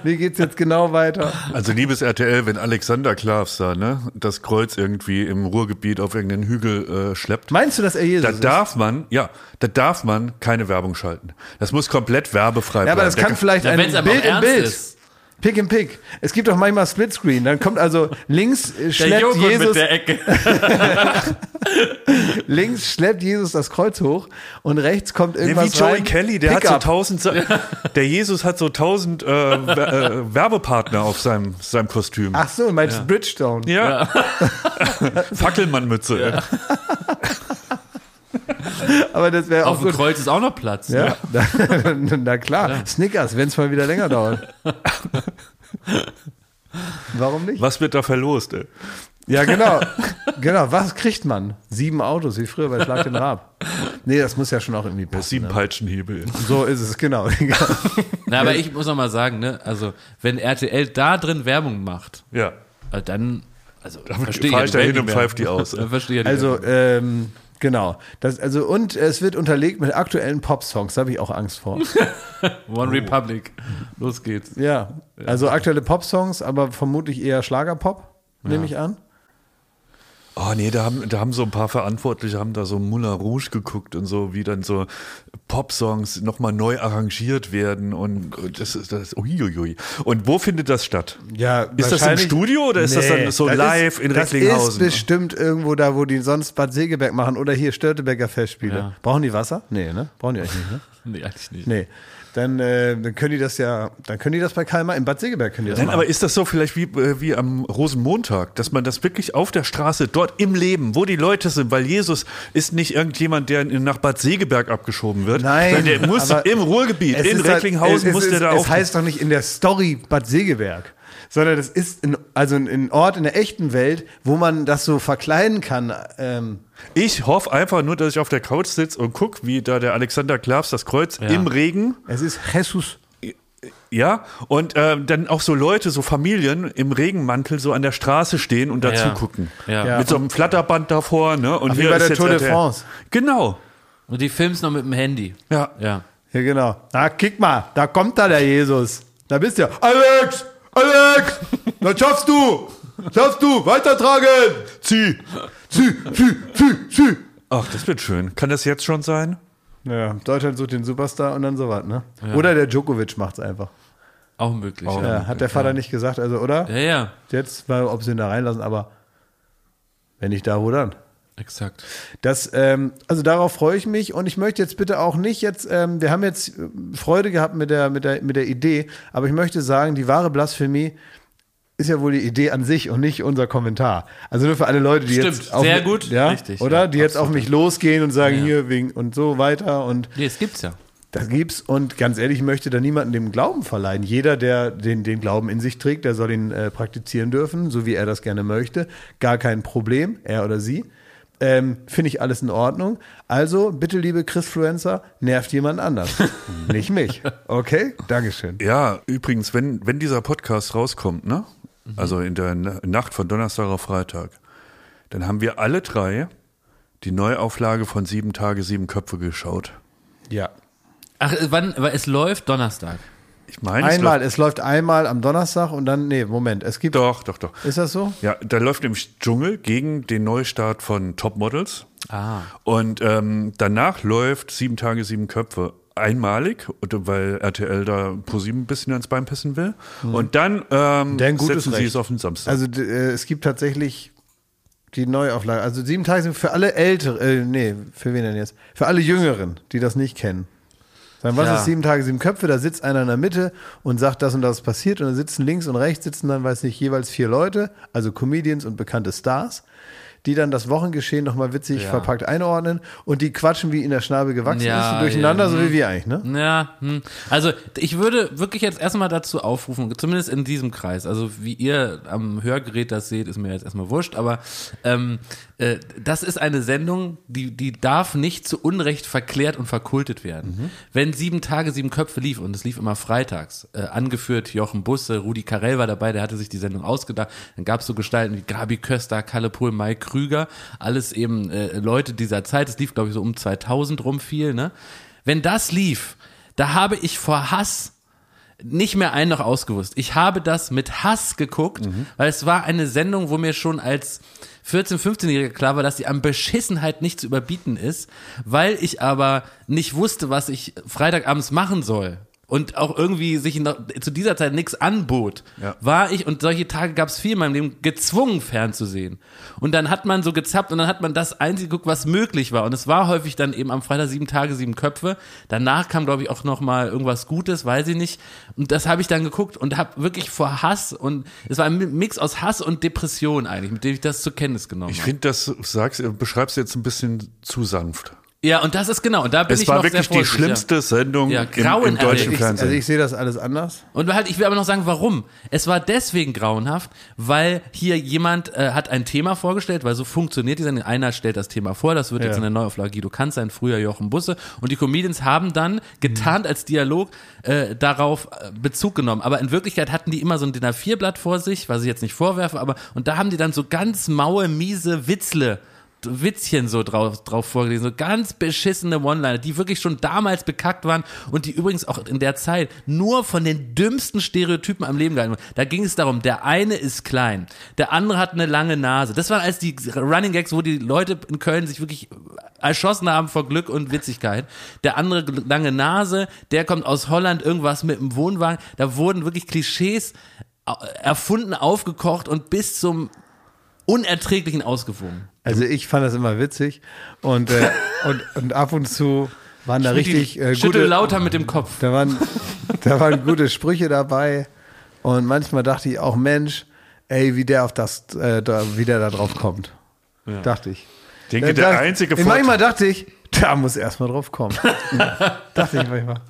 wie geht's jetzt genau weiter. Also liebes RTL, wenn Alexander Klavs da, ne, das Kreuz irgendwie im Ruhrgebiet auf irgendeinen Hügel äh, schleppt. Meinst du, dass er Jesus Da ist? darf man, ja, da darf man keine Werbung schalten. Das muss komplett werbefrei Ja, bleiben. aber das kann vielleicht Ja, ein Bild im Bild. ist. Pick in Pick. Es gibt doch manchmal Splitscreen. Dann kommt also links äh, Der schleppt Jesus, mit der Ecke. links schleppt Jesus das Kreuz hoch und rechts kommt Nee, irgendwas wie Joey rein. Kelly, der hat so tausend, der Jesus hat so tausend äh, äh, Werbepartner auf seinem, seinem Kostüm. Ach so, meinst du Bridgestone? Ja. Fackelmannmütze. Aber das wäre auch Auf dem gut. Kreuz ist auch noch Platz. Ne? Ja, na klar. Snickers, wenn es mal wieder länger dauert. Warum nicht? Was wird da verlost? Ey? Ja, genau. Genau, was kriegt man? Sieben Autos, wie früher bei Schlag den Rab. Nee, das muss ja schon auch irgendwie passen. Sieben Ne? Peitschenhebel. So ist es, genau. Na, aber ich muss noch mal sagen, ne, also wenn RTL da drin Werbung macht, Ja. äh, dann also Damit verstehe ich ich ja da hin und pfeift die aus. Dann verstehe ich Also, ähm, genau. Das, also, und es wird unterlegt mit aktuellen Pop-Songs, da habe ich auch Angst vor. One Republic. Los geht's. Ja, also aktuelle Pop-Songs, aber vermutlich eher Schlagerpop, nehme ich an. Oh nee, da haben, da haben so ein paar Verantwortliche, haben da so Moulin Rouge geguckt und so, wie dann so Pop-Songs nochmal neu arrangiert werden und, und das ist das, uiuiui. Und wo findet das statt? Ja, Ist das im Studio oder ist das dann so das live ist, in Das Recklinghausen? ist bestimmt irgendwo da, wo die sonst Bad Segeberg machen oder hier Störteberger Festspiele. Ja. Brauchen die Wasser? Nee, ne? Brauchen die eigentlich nicht, ne? Nee, eigentlich nicht. Nee. Dann, äh, dann können die das ja, dann können die das bei Kalmar, in Bad Segeberg können die das Nein, machen. aber ist das so vielleicht wie, äh, wie am Rosenmontag, dass man das wirklich auf der Straße, dort im Leben, wo die Leute sind, weil Jesus ist nicht irgendjemand, der nach Bad Segeberg abgeschoben wird, Nein, der muss im Ruhrgebiet, in halt- Recklinghausen es, muss es, der da Es auf. heißt doch nicht in der Story Bad Segeberg. Sondern das ist in, also ein- Ort in der echten Welt, wo man das so verkleiden kann. Ähm, Ich hoffe einfach nur, dass ich auf der Couch sitze und gucke, wie da der Alexander Klavs das Kreuz Ja. im Regen es ist Jesus. Ja, und ähm, dann auch so Leute, so Familien im Regenmantel so an der Straße stehen und dazu Ja. gucken. Ja. Ja. Mit so einem Flatterband davor, ne? Und Ach, wie hier bei ist der Tour de. France. Genau. Und die filmst noch mit dem Handy. Ja. Ja. Ja, genau. Na, kick mal, da kommt da der Jesus. Da bist du. Alex! Alex! Das schaffst du! Schaffst du! Weitertragen! Zieh! Zieh! Zieh! Zieh! Zieh! Ach, das wird schön. Kann das jetzt schon sein? Ja, Deutschland sucht den Superstar und dann sowas, ne? Oder der Djokovic macht's einfach. Auch möglich. Auch. ja. Ja, hat der Vater nicht gesagt, also, oder? ja, ja. Jetzt, weil, ob sie ihn da reinlassen, aber wenn nicht da, wo dann? Exakt. Das, ähm, also darauf freue ich mich und ich möchte jetzt bitte auch nicht jetzt, ähm, wir haben jetzt äh, Freude gehabt mit der, mit der, mit der Idee, aber ich möchte sagen, die wahre Blasphemie ist ja wohl die Idee an sich und nicht unser Kommentar. Also nur für alle Leute, die Stimmt, jetzt auf sehr mich- gut, ja, richtig, oder? ja, die jetzt auf mich losgehen und sagen Ja. hier wegen und so weiter und Nee, es gibt's ja. das gibt's und ganz ehrlich, ich möchte da niemanden dem Glauben verleihen. Jeder, der den, den Glauben in sich trägt, der soll ihn äh, praktizieren dürfen, so wie er das gerne möchte. Gar kein Problem, er oder sie. Ähm, Finde ich alles in Ordnung. Also, bitte, liebe Christfluencer, nervt jemand anders. Nicht mich. Okay? Dankeschön. Ja, übrigens, wenn, wenn dieser Podcast rauskommt, ne? Also in der Na- Nacht von Donnerstag auf Freitag, dann haben wir alle drei die Neuauflage von Sieben Tage, Sieben Köpfe geschaut. Ja. Ach, äh, wann, aber es läuft Donnerstag. Ich meine, es Einmal, läuft- es läuft einmal am Donnerstag und dann, nee, Moment, es gibt. Doch, doch, doch. Ist das so? Ja, da läuft nämlich Dschungel gegen den Neustart von Top Models. Ah. Und ähm, danach läuft Sieben Tage, Sieben Köpfe einmalig, weil RTL da pro sieben ein bisschen ans Bein pissen will. Und dann ähm, setzen sie Recht. es auf den Samstag. Also äh, es gibt tatsächlich die Neuauflage. Also sieben Tage sind für alle Älteren, äh, nee, für wen denn jetzt? Für alle Jüngeren, die das nicht kennen. Sagen, was Ja. ist sieben Tage, sieben Köpfe? Da sitzt einer in der Mitte und sagt, das und das passiert. Und dann sitzen links und rechts sitzen dann, weiß nicht, jeweils vier Leute, also Comedians und bekannte Stars, die dann das Wochengeschehen nochmal witzig Ja. verpackt einordnen und die quatschen, wie in der Schnabel gewachsen Ja, ist, durcheinander, ja, so wie wir eigentlich, ne? Ja, hm. also ich würde wirklich jetzt erstmal dazu aufrufen, zumindest in diesem Kreis, also wie ihr am Hörgerät das seht, ist mir jetzt erstmal wurscht, aber ähm, äh, das ist eine Sendung, die, die darf nicht zu Unrecht verklärt und verkultet werden. Wenn sieben Tage, sieben Köpfe lief und es lief immer freitags, äh, angeführt Jochen Busse, Rudi Carell war dabei, der hatte sich die Sendung ausgedacht, dann gab es so Gestalten wie Gabi Köster, Kalle Pohl, Mike Krüger, alles eben äh, Leute dieser Zeit, es lief glaube ich so um 2000 rum viel, ne? Wenn das lief, da habe ich vor Hass nicht mehr ein noch ausgewusst. Ich habe das mit Hass geguckt, weil es war eine Sendung, wo mir schon als 14-, 15-Jähriger klar war, dass die an Beschissenheit nicht zu überbieten ist, weil ich aber nicht wusste, was ich Freitagabends machen soll. Und auch irgendwie sich noch, zu dieser Zeit nichts anbot, Ja. war ich, und solche Tage gab es viel in meinem Leben, gezwungen fernzusehen. Und dann hat man so gezappt und dann hat man das einzige geguckt, was möglich war. Und es war häufig dann eben am Freitag sieben Tage, sieben Köpfe. Danach kam, glaube ich, auch noch mal irgendwas Gutes, weiß ich nicht. Und das habe ich dann geguckt und habe wirklich vor Hass und es war ein Mix aus Hass und Depression eigentlich, mit dem ich das zur Kenntnis genommen ich habe. finde, das sagst, beschreibst du jetzt ein bisschen zu sanft. Ja, und das ist genau. Und da bin Es ich war noch wirklich sehr die schlimmste Sendung Ja, im, im deutschen Ich, Fernsehen. also ich sehe das alles anders. Und halt, ich will aber noch sagen, warum. Es war deswegen grauenhaft, weil hier jemand äh, hat ein Thema vorgestellt, weil so funktioniert die Sendung. Einer stellt das Thema vor, das wird jetzt Ja. in der Neuauflage Guido Kanz sein, früher Jochen Busse. Und die Comedians haben dann getarnt als Dialog äh, darauf äh, Bezug genommen. Aber in Wirklichkeit hatten die immer so ein DIN A4-Blatt vor sich, was ich jetzt nicht vorwerfe, aber und da haben die dann so ganz maue, miese Witzle Witzchen so drauf, drauf vorgelesen, so ganz beschissene One-Liner, die wirklich schon damals bekackt waren und die übrigens auch in der Zeit nur von den dümmsten Stereotypen am Leben gehalten wurden. Da ging es darum, der eine ist klein, der andere hat eine lange Nase. Das waren als die Running Gags, wo die Leute in Köln sich wirklich erschossen haben vor Glück und Witzigkeit. Der andere lange Nase, der kommt aus Holland, irgendwas mit dem Wohnwagen. Da wurden wirklich Klischees erfunden, aufgekocht und bis zum Unerträglichen ausgewogen. Also ich fand das immer witzig und, äh, und, und ab und zu waren da richtig äh, Schüttel gute, lauter mit dem Kopf. da waren, da waren gute Sprüche dabei und manchmal dachte ich auch, Mensch, ey, wie der auf das, äh, da, wie der da drauf kommt. Dachte ich. Ich denke, der dacht- einzige Manchmal Vorteil, dachte ich, da muss erst mal drauf kommen. dachte ich manchmal.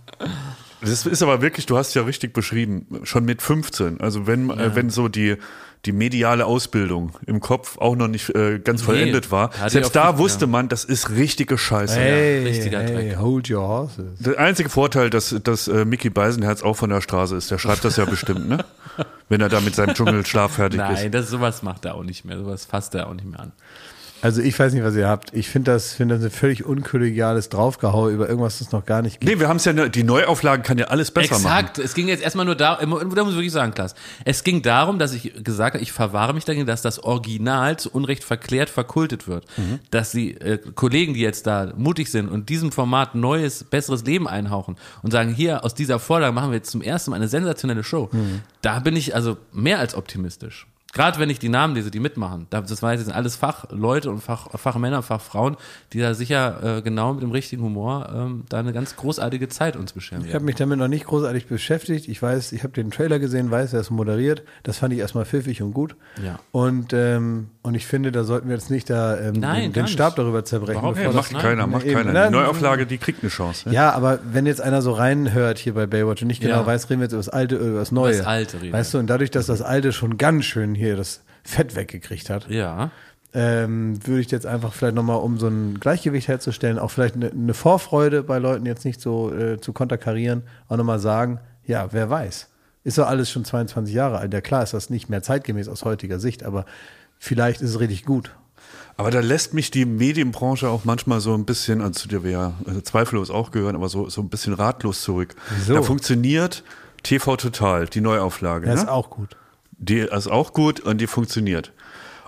Das ist aber wirklich, du hast ja richtig beschrieben, schon mit 15. Also wenn, äh, wenn so die, die mediale Ausbildung im Kopf auch noch nicht äh, ganz Nee, vollendet war, selbst da nicht, wusste ja. man, das ist richtige Scheiße. Hey, richtiger hey, Dreck. hold your horses. Der einzige Vorteil, dass, dass äh, Mickey Beisenherz auch von der Straße ist, der schreibt das ja bestimmt, ne? Wenn er da mit seinem Dschungelschlaf fertig ist. Nein, das, sowas macht er auch nicht mehr. Sowas fasst er auch nicht mehr an. Also ich weiß nicht, was ihr habt. Ich finde das, finde das ein völlig unkollegiales Draufgehaue über irgendwas, das es noch gar nicht gibt. Nee, wir haben es ja, die Neuauflagen kann ja alles besser machen. Exakt. Es ging jetzt erstmal nur darum, da muss ich wirklich sagen, Klaas. Es ging darum, dass ich gesagt habe, ich verwahre mich dagegen, dass das Original zu Unrecht verklärt, verkultet wird. Mhm. Dass die äh, Kollegen, die jetzt da mutig sind und diesem Format neues, besseres Leben einhauchen und sagen, hier, aus dieser Vorlage machen wir jetzt zum ersten Mal eine sensationelle Show. Mhm. Da bin ich also mehr als optimistisch. Gerade wenn ich die Namen lese, die mitmachen, da- das weiß ich, sind alles Fachleute und Fach, Fachmänner, Fachfrauen, die da sicher äh, genau mit dem richtigen Humor ähm, da eine ganz großartige Zeit uns bescheren. Ich habe mich damit noch nicht großartig beschäftigt. Ich weiß, ich habe den Trailer gesehen, weiß, er ist moderiert. Das fand ich erstmal pfiffig und gut. Ja. Und, ähm, und ich finde, da sollten wir jetzt nicht da ähm, Nein, den, den Stab darüber zerbrechen. Nee, das- macht keiner, macht Eben. keiner. Nein, Die Neuauflage, die kriegt eine Chance. Ne? Ja, aber wenn jetzt einer so reinhört hier bei Baywatch und nicht genau Ja. weiß, reden wir jetzt über das Alte oder über das Neue. das Alte reden Weißt du, und dadurch, dass das Alte schon ganz schön hier das Fett weggekriegt hat, Ja. ähm, würde ich jetzt einfach vielleicht nochmal, um so ein Gleichgewicht herzustellen, auch vielleicht eine, eine Vorfreude bei Leuten jetzt nicht so äh, zu konterkarieren, auch nochmal sagen, ja, wer weiß. Ist doch alles schon 22 Jahre alt. Ja klar ist das nicht mehr zeitgemäß aus heutiger Sicht, aber vielleicht ist es richtig gut. Aber da lässt mich die Medienbranche auch manchmal so ein bisschen, also zu der wir ja also zweifellos auch gehören, aber so, so ein bisschen ratlos zurück. Wieso? Da funktioniert TV Total, die Neuauflage. Das ne? ist auch gut. Die ist auch gut und die funktioniert.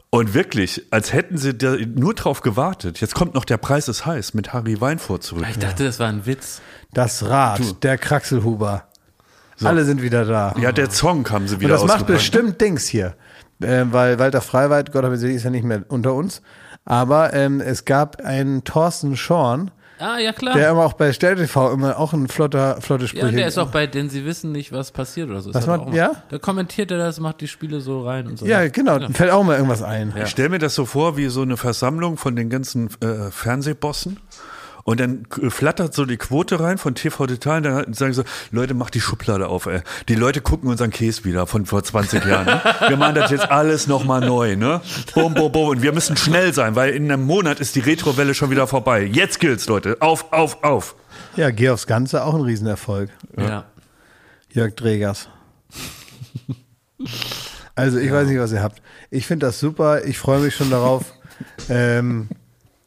Und wirklich, als hätten sie da nur drauf gewartet. Jetzt kommt noch der Preis ist heiß mit Harry Weinfurt zurück. Ich dachte, das war ein Witz. Das Rad, der Kraxelhuber. Alle sind wieder da. Ja, der Song haben sie Und wieder das macht bestimmt Dings hier. Äh, weil Walter Freiweit, Gott hab ich ist ja nicht mehr unter uns. Aber ähm, es gab einen Thorsten Schorn, Ah, ja klar. der immer auch bei Stern TV immer auch ein flotter, flotte ja, Sprüche. der ist auch bei, denn sie wissen nicht, was passiert oder so. Halt macht- auch mal- ja? Da kommentiert er das, macht die Spiele so rein und so. ja, genau, fällt auch mal irgendwas ein. Ich stelle mir das so vor wie so eine Versammlung von den ganzen äh, Fernsehbossen. Und dann äh, flattert so die Quote rein von TV Total und dann sagen sie so, Leute, macht die Schublade auf, ey. Die Leute gucken unseren Käse wieder von vor 20 Jahren. Ne? Wir machen das jetzt alles nochmal neu, ne? Bum, bum, bum. Und wir müssen schnell sein, weil in einem Monat ist die Retrowelle schon wieder vorbei. Jetzt gilt's, Leute. Auf, auf, auf. Ja, geh aufs Ganze, auch ein Riesenerfolg. Ja. Jörg Dregers. Also ich weiß nicht, was ihr habt. Ich finde das super. Ich freue mich schon darauf. ähm,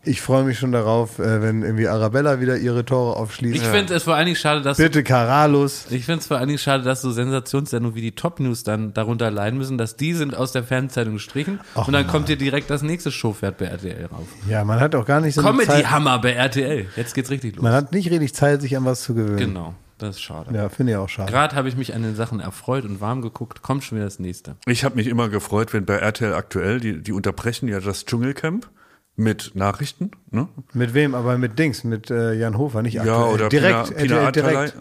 ich freue mich schon darauf, äh, wenn irgendwie Arabella wieder ihre Tore aufschließt. Ich finde es vor allen Dingen schade, dass Bitte Karalus. ich finde es vor allen Dingen schade, dass so Sensationssendungen wie die Top News dann darunter leiden müssen, dass die sind aus der Fernzeitung gestrichen Ach, und dann kommt hier direkt das nächste Showpferd bei RTL rauf. Ja, man hat auch gar nicht so. Comedy-Hammer bei RTL. Jetzt geht's richtig los. Man hat nicht richtig Zeit, sich an was zu gewöhnen. Genau, das ist schade. Ja, finde ich auch schade. Gerade habe ich mich an den Sachen erfreut und warm geguckt. Kommt schon wieder das nächste. Ich habe mich immer gefreut, wenn bei RTL aktuell, die, die unterbrechen ja das Dschungelcamp mit Nachrichten, ne? Mit wem? Aber mit Dings, mit äh, Jan Hofer, nicht Ja, oder direkt, Pina, Pina Atalay. direkt.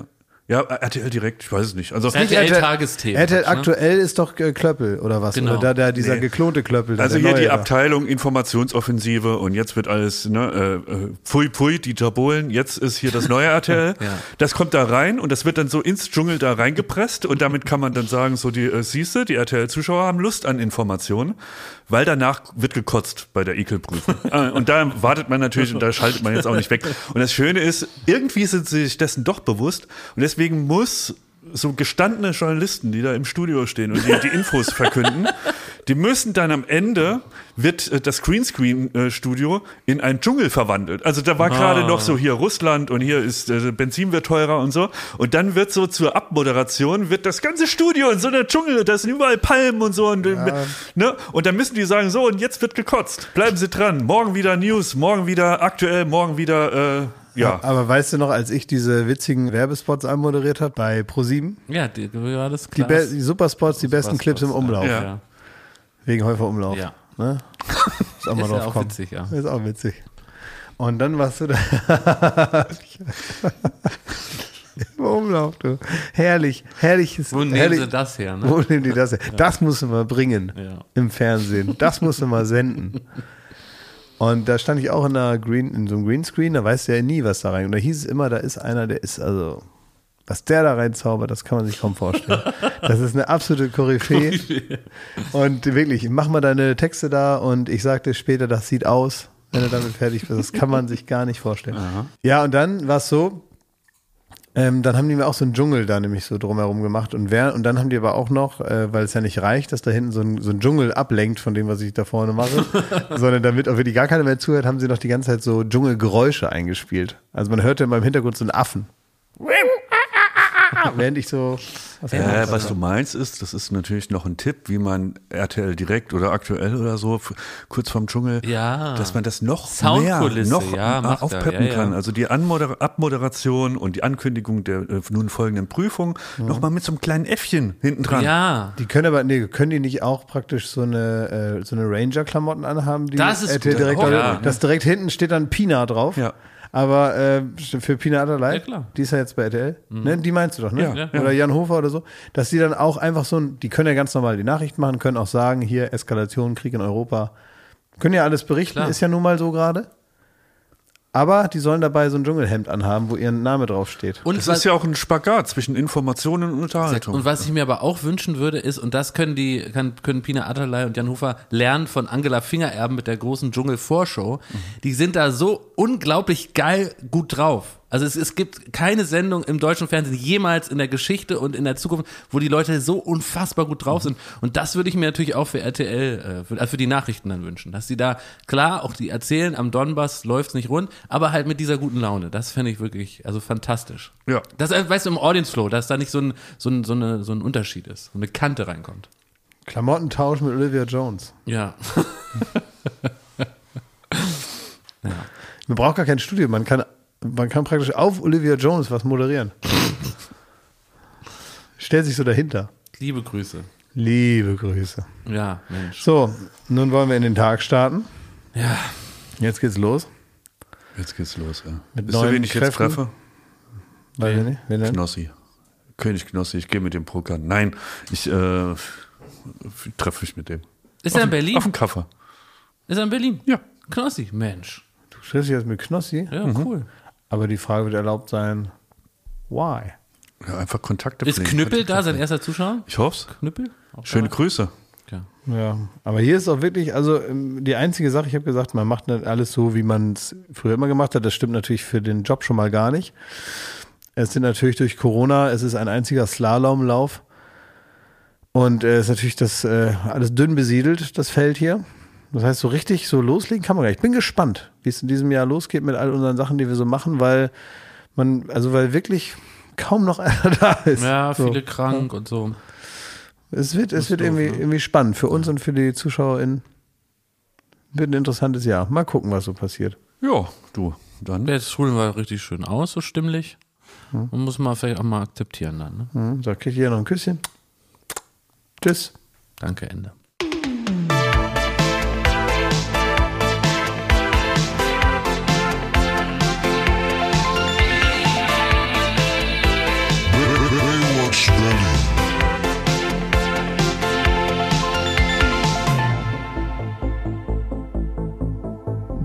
Ja, RTL direkt, ich weiß es nicht. Also Nicht RTL Tagesthemen. RTL ne? aktuell ist doch äh, Klöppel oder was? Genau. Oder da, da dieser Nee. geklonte Klöppel. Da, Also hier die da. Abteilung Informationsoffensive und jetzt wird alles, ne, äh, äh, pfui pfui, Dieter Bohlen, jetzt ist hier das neue RTL. Ja. Das kommt da rein und das wird dann so ins Dschungel da reingepresst und damit kann man dann sagen, so die, äh, siehste, die RTL-Zuschauer haben Lust an Informationen, weil danach wird gekotzt bei der Ekelprüfung. Ah, und da wartet man natürlich und da schaltet man jetzt auch nicht weg. Und das Schöne ist, irgendwie sind sie sich dessen doch bewusst und deswegen muss so gestandene Journalisten, die da im Studio stehen und die, die Infos verkünden, die müssen dann am Ende wird äh, das Greenscreen-Studio in einen Dschungel verwandelt. Also da war gerade noch so hier Russland und hier ist äh, Benzin wird teurer und so. Und dann wird so zur Abmoderation wird das ganze Studio in so einer Dschungel, da sind überall Palmen und so und, äh, ne? und dann müssen die sagen so und jetzt wird gekotzt. Bleiben Sie dran. Morgen wieder News, morgen wieder aktuell, morgen wieder äh, ja. Aber weißt du noch, als ich diese witzigen Werbespots anmoderiert habe bei ProSieben? Ja, die, war das Die, klar. be die Superspots, die besten Clips im Umlauf. Ja. Ja. Wegen Häufer Umlauf. Ja. Ne? Ist auch mal Ist ja drauf auch kommen. witzig, ja. Ist auch witzig. Und dann warst du da. Im Umlauf, du. Herrlich, herrliches. Wo nehmen herrlich, sie das her? Ne? Wo nehmen die das her? Das musst du mal bringen Ja. im Fernsehen. Das musst du mal senden. Und da stand ich auch in, einer Green, in so einem Greenscreen, da weißt du ja nie, was da rein. Und da hieß es immer, da ist einer, der ist also was der da reinzaubert, das kann man sich kaum vorstellen. Das ist eine absolute Koryphäe. Und wirklich, mach mal deine Texte da und ich sag dir später, das sieht aus, wenn du damit fertig bist. Das kann man sich gar nicht vorstellen. Ja, und dann war es so, ähm, dann haben die mir auch so einen Dschungel da nämlich so drumherum gemacht und wer, und dann haben die aber auch noch, äh, weil es ja nicht reicht, dass da hinten so ein, so ein Dschungel ablenkt von dem, was ich da vorne mache, sondern damit auch wirklich gar keiner mehr zuhört, haben sie noch die ganze Zeit so Dschungelgeräusche eingespielt. Also man hörte immer im Hintergrund so einen Affen. Während ich so was Äh, was du meinst ist, das ist natürlich noch ein Tipp, wie man RTL direkt oder aktuell oder so kurz vorm Dschungel, Ja. dass man das noch mehr noch ja, aufpeppen ja, ja. kann. Also die Anmoder Abmoderation und die Ankündigung der äh, nun folgenden Prüfung noch mal mit so einem kleinen Äffchen hinten dran. Ja. Die können aber, nee, können die nicht auch praktisch so eine, äh, so eine Ranger-Klamotten anhaben? Die Das ist RTL direkt, Oh. Das direkt hinten steht dann Pina drauf. Ja. Aber äh, für Pina Adderlei, Ja, klar. Mhm. die ist ja jetzt bei RTL, ne? die meinst du doch, ne? Ja. Oder Jan Hofer oder so, dass die dann auch einfach so, ein, die können ja ganz normal die Nachricht machen, können auch sagen, hier Eskalation, Krieg in Europa, können ja alles berichten, Klar. ist ja nun mal so gerade. Aber die sollen dabei so ein Dschungelhemd anhaben, wo ihr Name draufsteht. Und Das was, ist ja auch ein Spagat zwischen Informationen und Unterhaltung. und was ich mir aber auch wünschen würde, ist, und das können die, kann, können Pina Atterlei und Jan Hofer lernen von Angela Fingererben mit der großen Dschungel-Vorschau. Die sind da so unglaublich geil gut drauf. Also es, es gibt keine Sendung im deutschen Fernsehen jemals in der Geschichte und in der Zukunft, wo die Leute so unfassbar gut drauf sind. Und das würde ich mir natürlich auch für RTL, äh, für, also für die Nachrichten dann wünschen. Dass die da, klar, auch die erzählen, am Donbass läuft's nicht rund, aber halt mit dieser guten Laune. Das fände ich wirklich, also fantastisch. Ja. Das, äh, weißt du, im Audience Flow, dass da nicht so ein, so ein, so eine, so ein Unterschied ist, so eine Kante reinkommt. Klamottentausch mit Olivia Jones. Ja. Man braucht gar kein Studio, man kann, man kann praktisch auf Olivia Jones was moderieren. Stellt sich so dahinter. Liebe Grüße. Liebe Grüße. Ja, Mensch. So, nun wollen wir in den Tag starten. Ja. Jetzt geht's los. Jetzt geht's los. Ja. Mit Wisst ihr, neuen wen ich jetzt Kräften? treffe? Weiß ich nicht. Wen denn? Knossi. König Knossi, ich gehe mit dem pokern. Nein, ich äh, treffe mich mit dem. Ist er in Auf Berlin? Auf dem Kaffer. Ist er in Berlin? Ja. Knossi, Mensch. Du triffst dich jetzt mit Knossi, Ja, cool. Aber die Frage wird erlaubt sein, why? ja einfach Kontakte Ist pflegen. Knüppel da, sein erster Zuschauer? Ich hoff's. Knüppel? Auch Schöne da? Grüße. Ja. Ja, aber hier ist auch wirklich, also ähm, die einzige Sache, ich habe gesagt, man macht nicht alles so, wie man es früher immer gemacht hat. Das stimmt natürlich für den Job schon mal gar nicht. Es sind natürlich durch Corona, es ist ein einziger Slalomlauf. Und äh, es ist natürlich das äh, alles dünn besiedelt, das Feld hier. Das heißt, so richtig so loslegen kann man gar nicht. Ich bin gespannt, wie es in diesem Jahr losgeht mit all unseren Sachen, die wir so machen, weil man, also weil wirklich kaum noch einer da ist. Ja, so. viele krank und so. Es wird, es wird doof, irgendwie, ne? irgendwie spannend für uns und für die ZuschauerInnen. Wird ein interessantes Jahr. Mal gucken, was so passiert. Ja, du, dann. Jetzt schulen wir richtig schön aus, so stimmlich. Und muss man vielleicht auch mal akzeptieren dann. Ne? Hm, So, kriegt ihr noch ein Küsschen. Tschüss. Danke, Ende.